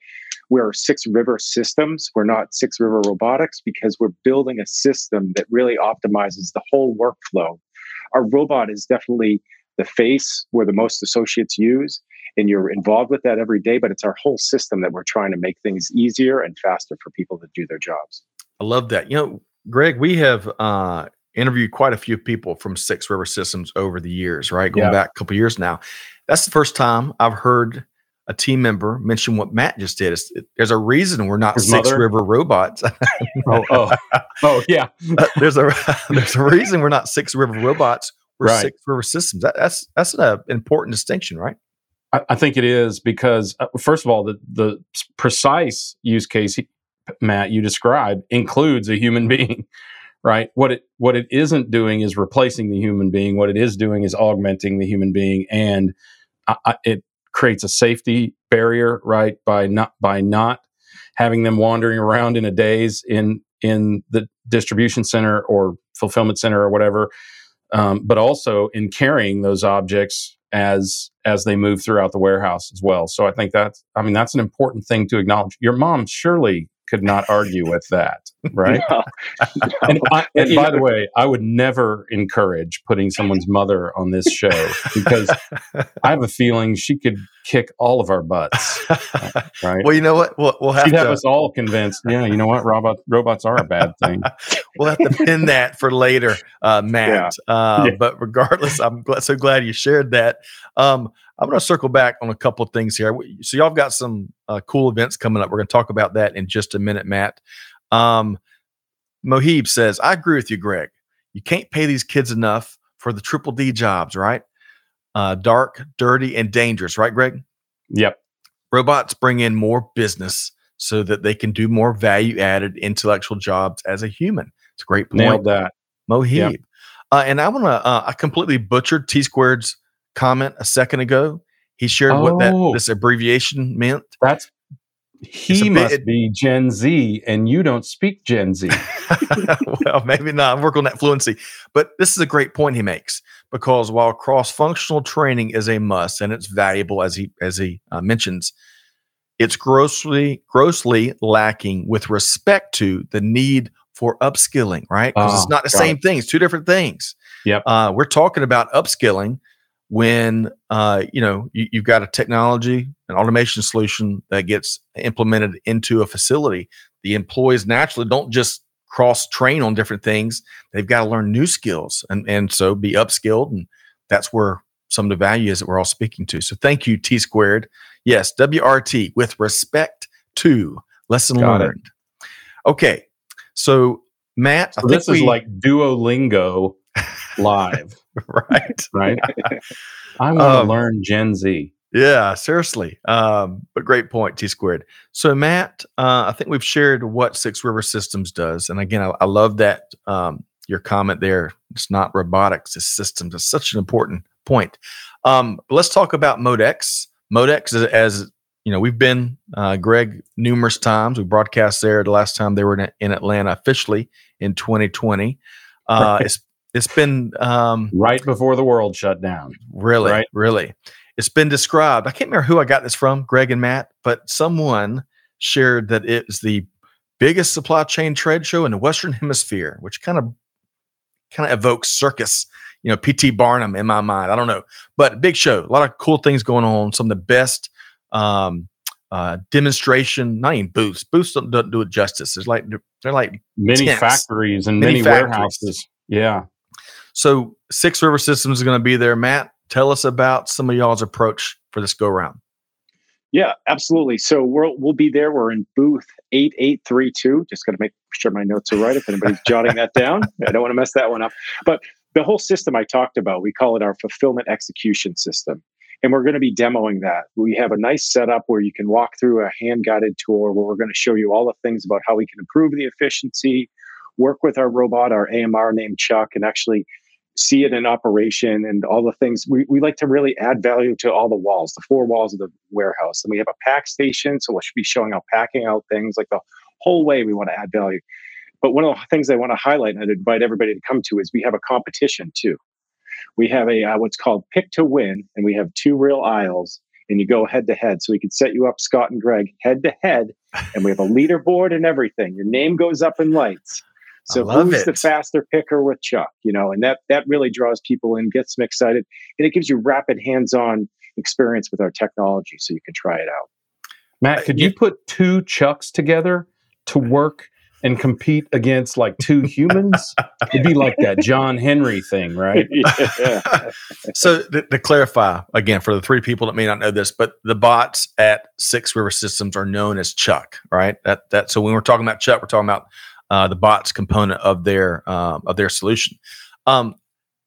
we're Six River Systems. We're not Six River Robotics because we're building a system that really optimizes the whole workflow. Our robot is definitely the face where the most associates use, and you're involved with that every day. But it's our whole system that we're trying to make things easier and faster for people to do their jobs. I love that. You know, Greg, we have uh, interviewed quite a few people from Six River Systems over the years, right? Going yeah. back a couple years now. That's the first time I've heard a team member mention what Matt just did. It's, it, there's a reason we're not His Six mother? River robots. oh, oh, oh, yeah. there's a there's a reason we're not Six River robots. We're right. Six River Systems. That, that's that's an important distinction, right? I, I think it is because uh, first of all, the the precise use case Matt, you described includes a human being, right? What it what it isn't doing is replacing the human being. What it is doing is augmenting the human being, and it creates a safety barrier, right? By not by not having them wandering around in a daze in in the distribution center or fulfillment center or whatever, um, but also in carrying those objects as as they move throughout the warehouse as well. So I think that's I mean that's an important thing to acknowledge. Your mom surely could not argue with that, right? no, no. And, I, and by the way, I would never encourage putting someone's mother on this show because I have a feeling she could kick all of our butts. Right? Well, you know what? We'll, we'll have She'd to have us all convinced. Yeah, you know what? Robot, robots are a bad thing. we'll have to pin that for later, uh, Matt. Yeah. Uh, yeah. But regardless, I'm glad, so glad you shared that. Um, I'm going to circle back on a couple of things here. So y'all have got some uh, cool events coming up. We're going to talk about that in just a minute, Matt. Um, Mohib says, I agree with you, Greg. You can't pay these kids enough for the triple D jobs, right? Uh, dark, dirty, and dangerous, right, Greg? Yep. Robots bring in more business so that they can do more value added intellectual jobs as a human. It's a great point. Nailed that. Mohib. Yep. Uh, and I want to, uh, I completely butchered T squared's comment a second ago. He shared oh, what that oh. this abbreviation meant. That's he must be Gen Z, and you don't speak Gen Z. well, maybe not. I'm working on that fluency, but this is a great point he makes because while cross-functional training is a must and it's valuable, as he as he uh, mentions, it's grossly grossly lacking with respect to the need for upskilling. Right? Because oh, it's not the same thing; it's two different things. Yep. Uh, we're talking about upskilling when uh, you know you, have got a technology an automation solution that gets implemented into a facility the employees naturally don't just cross train on different things. They've got to learn new skills and and so be upskilled and that's where some of the value is that we're all speaking to. So thank you t squared yes wrt with respect to lesson got learned. It. okay so matt so this we, is like duolingo live right. Right. I want to um, learn Gen Z. Yeah, seriously. Um, but great point, T squared. So, Matt, uh, I think we've shared what Six River Systems does. And again, I, I love that um, your comment there. It's not robotics, it's systems. It's such an important point. Um, let's talk about Modex. Modex, as, as you know, we've been, uh, Greg, numerous times. We broadcast there the last time they were in, in Atlanta officially in 2020. Uh, it's it's been um, right before the world shut down. Really, right? really. It's been described. I can't remember who I got this from, Greg and Matt, but someone shared that it is the biggest supply chain trade show in the Western Hemisphere, which kind of kind of evokes circus, you know, PT Barnum in my mind. I don't know, but big show, a lot of cool things going on. Some of the best um, uh, demonstration, not even booths. Booths don't, don't do it justice. It's like they're like many tents. factories and Many many, factories. warehouses. Yeah. So. Six River Systems is going to be there. Matt, tell us about some of y'all's approach for this go round. Yeah, absolutely. So we'll we'll be there. We're in booth eight eight three two. Just got to make sure my notes are right. If anybody's jotting that down, I don't want to mess that one up. But the whole system I talked about, we call it our fulfillment execution system, and we're going to be demoing that. We have a nice setup where you can walk through a hand guided tour where we're going to show you all the things about how we can improve the efficiency, work with our robot, our AMR named Chuck, and actually see it in operation and all the things. We, we like to really add value to all the walls the four walls of the warehouse. And we have a pack station so we'll be showing how packing out things like the whole way we want to add value. But one of the things i want to highlight and i'd invite everybody to come to is we have a competition too. We have a uh, what's called pick to win and we have two real aisles and you go head to head. So we can set you up scott and greg head to head and we have a leaderboard and everything. Your name goes up in lights so who's it. the faster picker with Chuck? You know, and that that really draws people in, gets them excited, and it gives you rapid hands-on experience with our technology, so you can try it out. Matt, uh, could you put two Chucks together to work and compete against like two humans? It'd be like that John Henry thing, right? yeah. so to, to clarify again for the three people that may not know this, but the bots at Six River Systems are known as Chuck, right? That that so when we're talking about Chuck, we're talking about uh, the bots component of their um, of their solution. Um,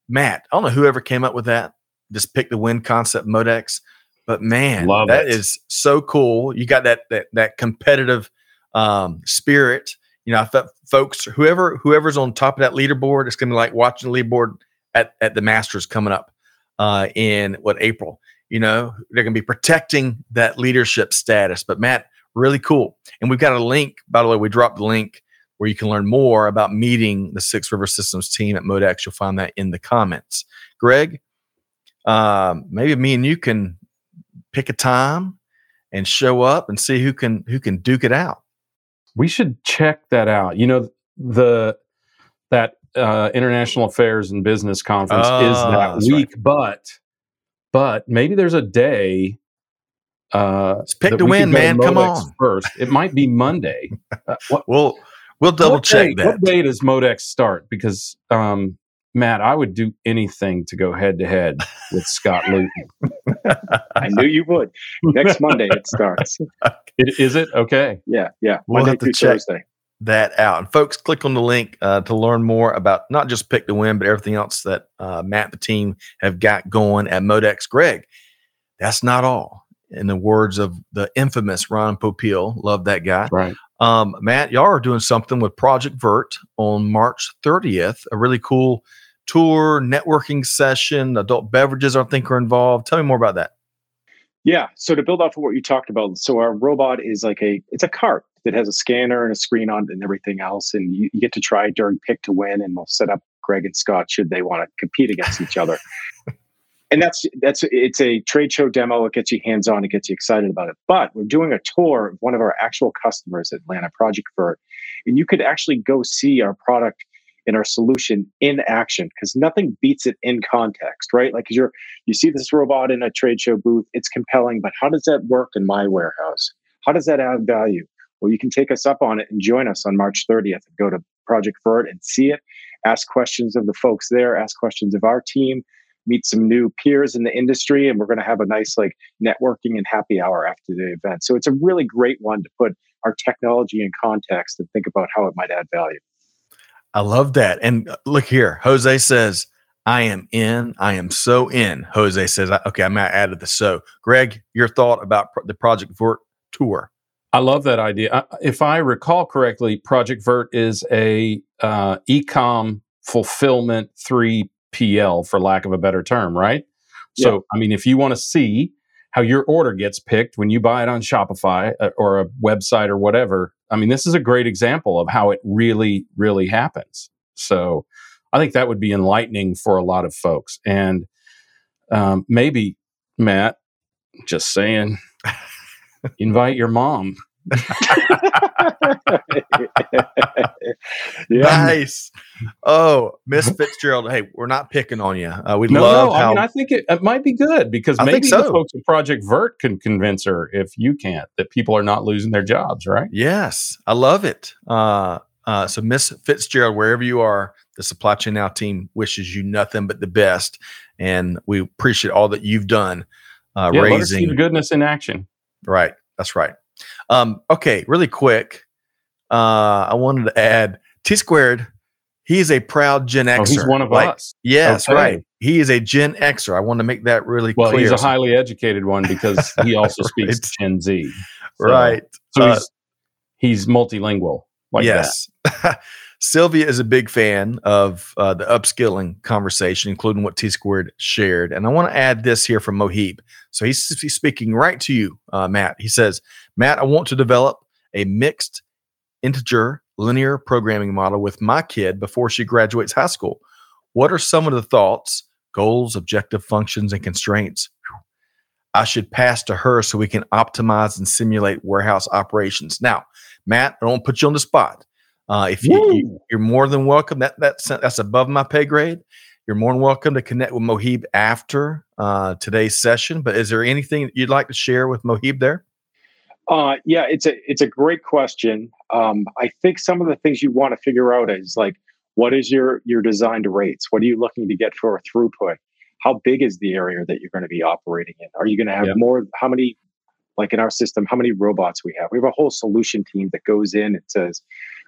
Matt, I don't know whoever came up with that. Just pick the win concept, Modex. But man, Love that it. is so cool. You got that that that competitive um, spirit. You know, I thought folks, whoever whoever's on top of that leaderboard, it's gonna be like watching the leaderboard at at the Masters coming up uh, in what April. You know, they're gonna be protecting that leadership status. But Matt, really cool. And we've got a link. By the way, we dropped the link where you can learn more about meeting the Six River Systems team at Modex. You'll find that in the comments. Greg, um, maybe me and you can pick a time and show up and see who can who can duke it out. We should check that out. You know, the that uh, International Affairs and Business Conference is Ah, that that's right. week, but but maybe there's a day. Uh, Let's pick to win, could go to man. Come on. First, it might be Monday. Uh, what, We'll we'll double what check day, that. What day does Modex start? Because um, Matt, I would do anything to go head to head with Scott Luton. I knew you would. Next Monday it starts. It, is it okay? Yeah, yeah. We'll Monday have to check. Thursday. that out. And folks, click on the link uh, to learn more about not just pick to win, but everything else that uh, Matt and the team have got going at Modex. Greg, that's not all. In the words of the infamous Ron Popeil, love that guy. Right. Um, Matt, y'all are doing something with Project Vert on March 30th. A really cool tour, networking session. Adult beverages, I think, are involved. Tell me more about that. Yeah. So to build off of what you talked about, so our robot is like a it's a cart that has a scanner and a screen on it and everything else, and you, you get to try it during pick to win, and we'll set up Greg and Scott should they want to compete against each other. And that's that's it's a trade show demo. It gets you hands on. It gets you excited about it. But we're doing a tour of one of our actual customers, Atlanta Project Vert, and you could actually go see our product and our solution in action because nothing beats it in context, right? Like you're you see this robot in a trade show booth, it's compelling, but how does that work in my warehouse? How does that add value? Well, you can take us up on it and join us on March 30th and go to Project Vert and see it, ask questions of the folks there, ask questions of our team, meet some new peers in the industry, and we're going to have a nice like networking and happy hour after the event. So it's a really great one to put our technology in context and think about how it might add value. I love that. And uh, look here, Jose says, I am in. I am so in. Jose says, okay, I'm going to add to the so. Greg, your thought about pro- the Project Vert tour. I love that idea. Uh, If I recall correctly, Project Vert is a uh, ecom fulfillment 3PL, for lack of a better term, right? So, I mean, if you want to see how your order gets picked when you buy it on Shopify uh, or a website or whatever, I mean, this is a great example of how it really, really happens. So, I think that would be enlightening for a lot of folks. And um, maybe, Matt, just saying, invite your mom yeah. Nice. Oh, Miss Fitzgerald. Hey, we're not picking on you. Uh, we no, love no, how. I mean, I think it, it might be good because I maybe so. the folks at Project Vert can convince her if you can't that people are not losing their jobs, right? yes, I love it. Uh, uh, so, Miss Fitzgerald, wherever you are, the Supply Chain Now team wishes you nothing but the best, and we appreciate all that you've done. Uh, yeah, let us see raising goodness in action. Right. That's right. Um, okay, really quick. Uh, I wanted to add T squared. He is a proud Gen Xer. Oh, he's one of Like, us. Yes, Okay. right. He is a Gen Xer. I want to make that really Well, clear. Well, he's a highly educated one because he also speaks Gen Z. So- right. So Uh, he's, he's multilingual like yes. Sylvia is a big fan of uh, the upskilling conversation, including what T Squared shared. And I want to add this here from Mohib. So he's, he's speaking right to you, uh, Matt. He says, Matt, I want to develop a mixed integer linear programming model with my kid before she graduates high school. What are some of the thoughts, goals, objective functions, and constraints I should pass to her so we can optimize and simulate warehouse operations? Now, Matt, I don't put you on the spot. Uh, if you, you're more than welcome, that that's that's above my pay grade. You're more than welcome to connect with Mohib after uh, today's session. But is there anything that you'd like to share with Mohib there? Uh, yeah, it's a it's a great question. Um, I think some of the things you want to figure out is like, what is your your designed rates? What are you looking to get for a throughput? How big is the area that you're going to be operating in? Are you going to have Yeah. more? How many? Like in our system, how many robots we have? We have a whole solution team that goes in and says,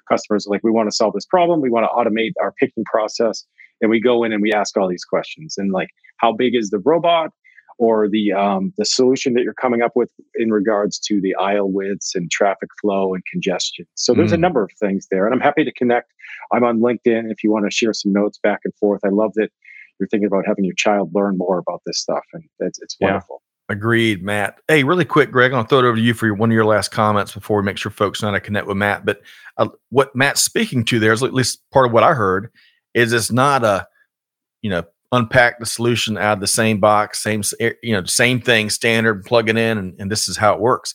customers like, we want to solve this problem. We want to automate our picking process, and we go in and we ask all these questions. And like, how big is the robot? Or the um, the solution that you're coming up with in regards to the aisle widths and traffic flow and congestion. So there's a Mm. number of things there, and I'm happy to connect. I'm on LinkedIn if you want to share some notes back and forth. I love that you're thinking about having your child learn more about this stuff, and it's it's Yeah. wonderful. Agreed, Matt. Hey, really quick, Greg, I'm gonna throw it over to you for your, one of your last comments before we make sure folks know how to connect with Matt. But uh, what Matt's speaking to there is at least part of what I heard is it's not a, you know, unpack the solution out of the same box, same you know, same thing, standard, plug it in, and, and this is how it works.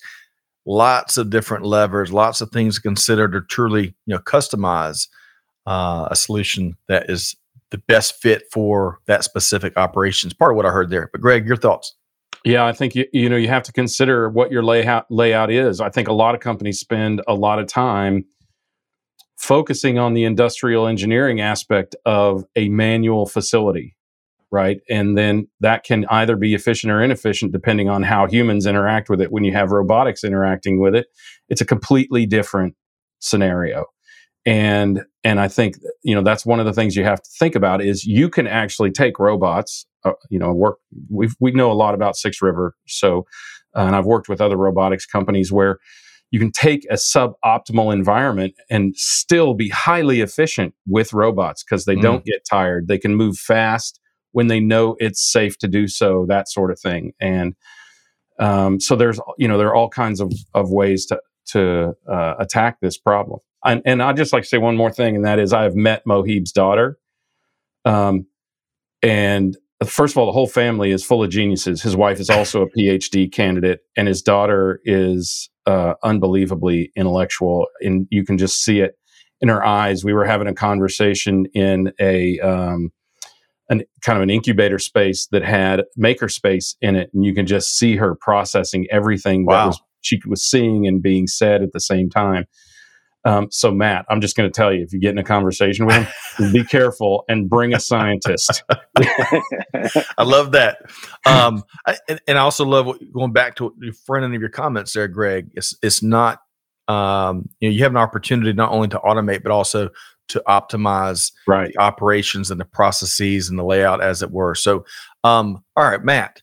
Lots of different levers, lots of things to consider to truly, you know, customize uh, a solution that is the best fit for that specific operation. operations. Part of what I heard there. But Greg, your thoughts? Yeah, I think you you know you have to consider what your layout layout is. I think a lot of companies spend a lot of time focusing on the industrial engineering aspect of a manual facility, right? And then that can either be efficient or inefficient depending on how humans interact with it. When you have robotics interacting with it, it's a completely different scenario. And and I think you know that's one of the things you have to think about is you can actually take robots. Uh, you know, work. We we know a lot about Six River, so uh, and I've worked with other robotics companies where you can take a suboptimal environment and still be highly efficient with robots because they Mm. don't get tired. They can move fast when they know it's safe to do so. That sort of thing. And um, so there's you know there are all kinds of of ways to to uh, attack this problem. And, and I'd just like to say one more thing, and that is I have met Mohib's daughter. Um, and first of all, the whole family is full of geniuses. His wife is also a PhD candidate, and his daughter is uh, unbelievably intellectual. And you can just see it in her eyes. We were having a conversation in a um, an kind of an incubator space that had makerspace in it, and you can just see her processing everything that was she was seeing and being said at the same time. Um, so, Matt, I'm just going to tell you if you get in a conversation with him, be careful and bring a scientist. I love that. Um, I, and, and I also love what, going back to the front end of your comments there, Greg. It's it's not um, you know you have an opportunity not only to automate but also to optimize right. the operations and the processes and the layout, as it were. So, um, all right, Matt,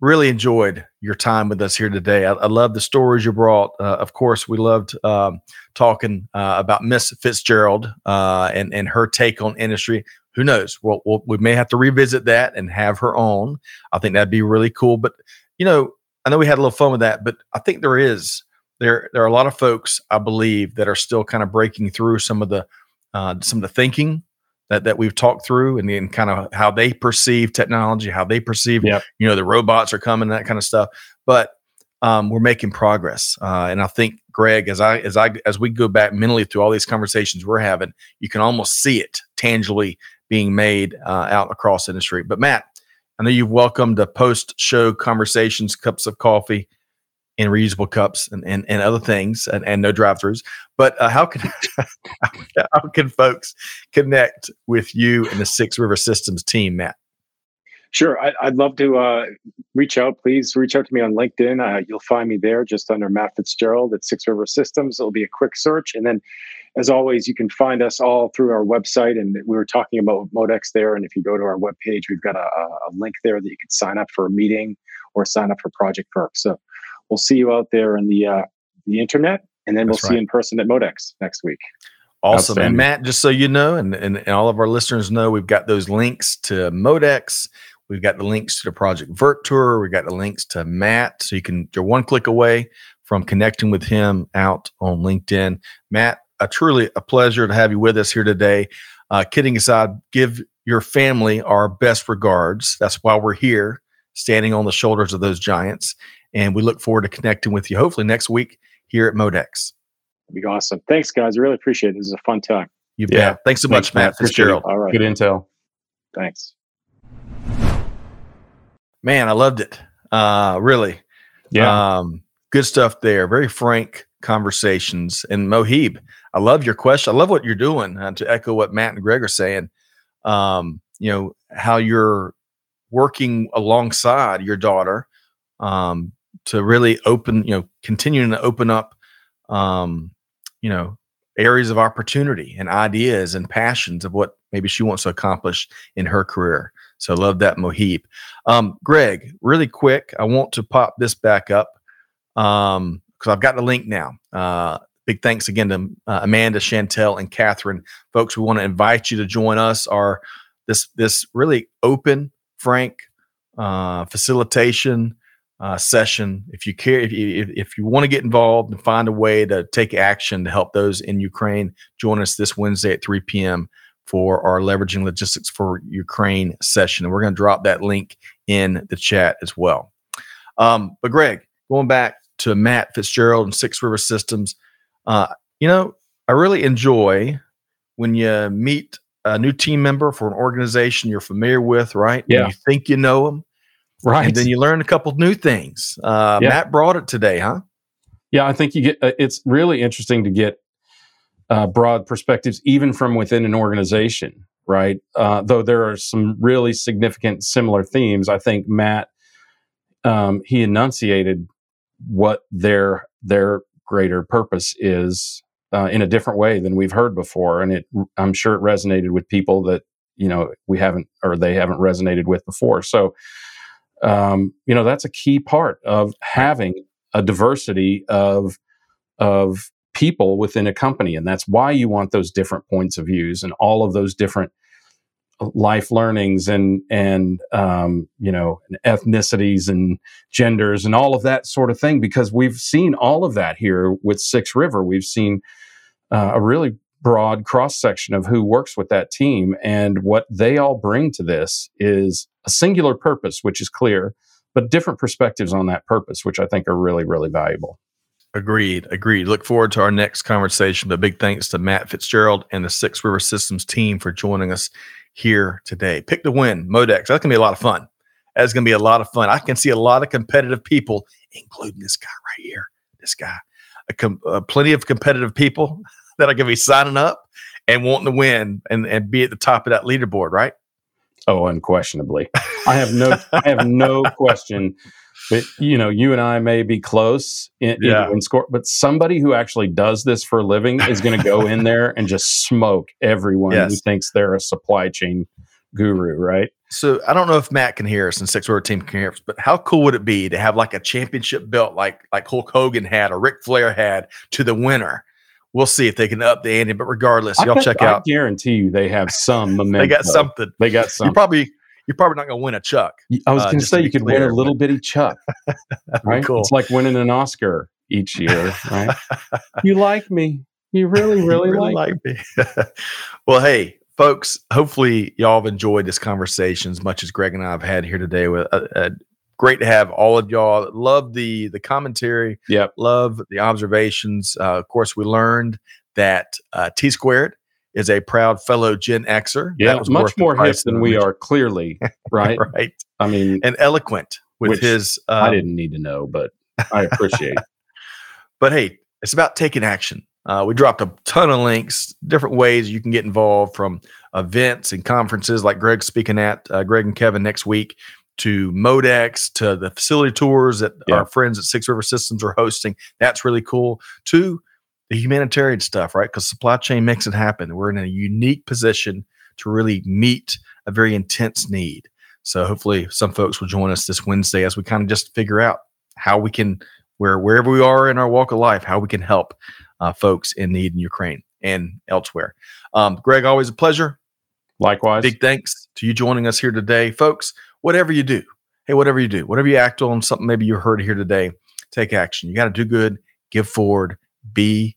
really enjoyed your time with us here today. I, I love the stories you brought. Uh, of course, we loved um, talking uh, about Miss Fitzgerald uh, and and her take on industry. Who knows? Well, we'll, we may have to revisit that and have her on. I think that'd be really cool. But you know, I know we had a little fun with that, but I think there is there there are a lot of folks I believe that are still kind of breaking through some of the uh, some of the thinking that that we've talked through, and then kind of how they perceive technology, how they perceive Yep. you know the robots are coming, that kind of stuff. But um, we're making progress. Uh, and I think, Greg, as I as I as we go back mentally through all these conversations we're having, you can almost see it tangibly being made uh, out across industry. But Matt, I know you've welcomed the post show conversations, cups of coffee reusable cups and, and, and other things and, and no drive throughs. But uh, how can how can folks connect with you and the Six River Systems team, Matt? Sure, I, would love to uh, reach out. Please reach out to me on LinkedIn. Uh, you'll find me there just under Matt Fitzgerald at Six River Systems. It'll be a quick search, and then, as always, you can find us all through our website. And we were talking about Modex there, and if you go to our webpage, we've got a, a link there that you can sign up for a meeting or sign up for Project Perk. So we'll see you out there in the uh, the internet, and then That's we'll right. see you in person at Modex next week. Awesome. And Matt, just so you know, and, and, and, all of our listeners know, we've got those links to Modex. We've got the links to the Project Vert Tour. We've got the links to Matt. So you can, you're one click away from connecting with him out on LinkedIn. Matt, a truly a pleasure to have you with us here today. Uh, kidding aside, give your family our best regards. That's why we're here, standing on the shoulders of those giants. And we look forward to connecting with you hopefully next week here at Modex. That'd be awesome. Thanks, guys. I really appreciate it. This is a fun time. You bet. Yeah. Thanks so Thanks, much, Matt Fitzgerald. All right. Good intel. Thanks man, I loved it. Uh, really. Yeah. Um, good stuff there. Very frank conversations. And Mohib, I love your question. I love what you're doing uh, to echo what Matt and Greg are saying. Um, you know, how you're working alongside your daughter um, to really open, you know, continuing to open up, um, you know, areas of opportunity and ideas and passions of what maybe she wants to accomplish in her career. So love that Mohib. Um, Greg, really quick, I want to pop this back up because um, I've got the link now. Uh, big thanks again to uh, Amanda, Chantel, and Catherine, folks. We want to invite you to join us. Our this this really open, frank uh, facilitation uh, session. If you care, if you, if, you want to get involved and find a way to take action to help those in Ukraine, join us this Wednesday at 3 p.m for our leveraging logistics for Ukraine session. And we're going to drop that link in the chat as well. Um, but Greg, going back to Matt Fitzgerald and Six River Systems, uh, you know, I really enjoy when you meet a new team member for an organization you're familiar with, right? Yeah. you think you know them. Right. And then you learn a couple new things. Uh, yeah. Matt brought it today, huh? Yeah, I think you get. Uh, it's really interesting to get uh, broad perspectives, even from within an organization, right? Uh, though there are some really significant similar themes, I think Matt um, he enunciated what their their greater purpose is uh, in a different way than we've heard before, and it I'm sure it resonated with people that you know we haven't or they haven't resonated with before. So, um, you know, that's a key part of having a diversity of of people within a company and that's why you want those different points of views and all of those different life learnings and and um, you know ethnicities and genders and all of that sort of thing because we've seen all of that here with Six River. We've seen uh, a really broad cross section of who works with that team and what they all bring to this is a singular purpose, which is clear, but different perspectives on that purpose, which I think are really really valuable. Agreed. Agreed. Look forward to our next conversation. But big thanks to Matt Fitzgerald and the Six River Systems team for joining us here today. Pick the win, Modex. That's going to be a lot of fun. That's going to be a lot of fun. I can see a lot of competitive people, including this guy right here. This guy, com- uh, plenty of competitive people that are going to be signing up and wanting to win and, and be at the top of that leaderboard, right? Oh, unquestionably. I have no, I have no question but you know, you and I may be close in, yeah. in score, but somebody who actually does this for a living is going to go in there and just smoke everyone yes. who thinks they're a supply chain guru, right? So I don't know if Matt can hear us and Six River Team can hear us, but how cool would it be to have like a championship belt like like Hulk Hogan had or Ric Flair had to the winner? We'll see if they can up the ante, but regardless, I y'all bet, check out. I guarantee you they have some momentum. they got something. They got something. You probably you're probably not going to win a Chuck. I was uh, going to say you could clear, win a little bitty Chuck. right? Cool. It's like winning an Oscar each year, right? you like me. You really, really, really like, like me. well, hey, folks, hopefully y'all have enjoyed this conversation as much as Greg and I have had here today with a, a great to have all of y'all. Love the the commentary. Yep. Love the observations. Uh, of course, we learned that uh, T squared is a proud fellow Gen Xer. Yeah, That was much more hip than we are, clearly. Right? right, I mean, and eloquent with his. Uh, I didn't need to know, but I appreciate. But hey, it's about taking action. Uh, we dropped a ton of links, different ways you can get involved from events and conferences like Greg's speaking at, uh, Greg and Kevin next week, to Modex, to the facility tours that Yeah. our friends at Six River Systems are hosting. That's really cool. To the humanitarian stuff, right? Because supply chain makes it happen. We're in a unique position to really meet a very intense need. So hopefully some folks will join us this Wednesday as we kind of just figure out how we can where wherever we are in our walk of life, how we can help uh, folks in need in Ukraine and elsewhere. Um, Greg, always a pleasure. Likewise. Big thanks to you joining us here today, folks. Whatever you do, hey, whatever you do, whatever you act on, something maybe you heard here today, take action. You got to do good, give forward, be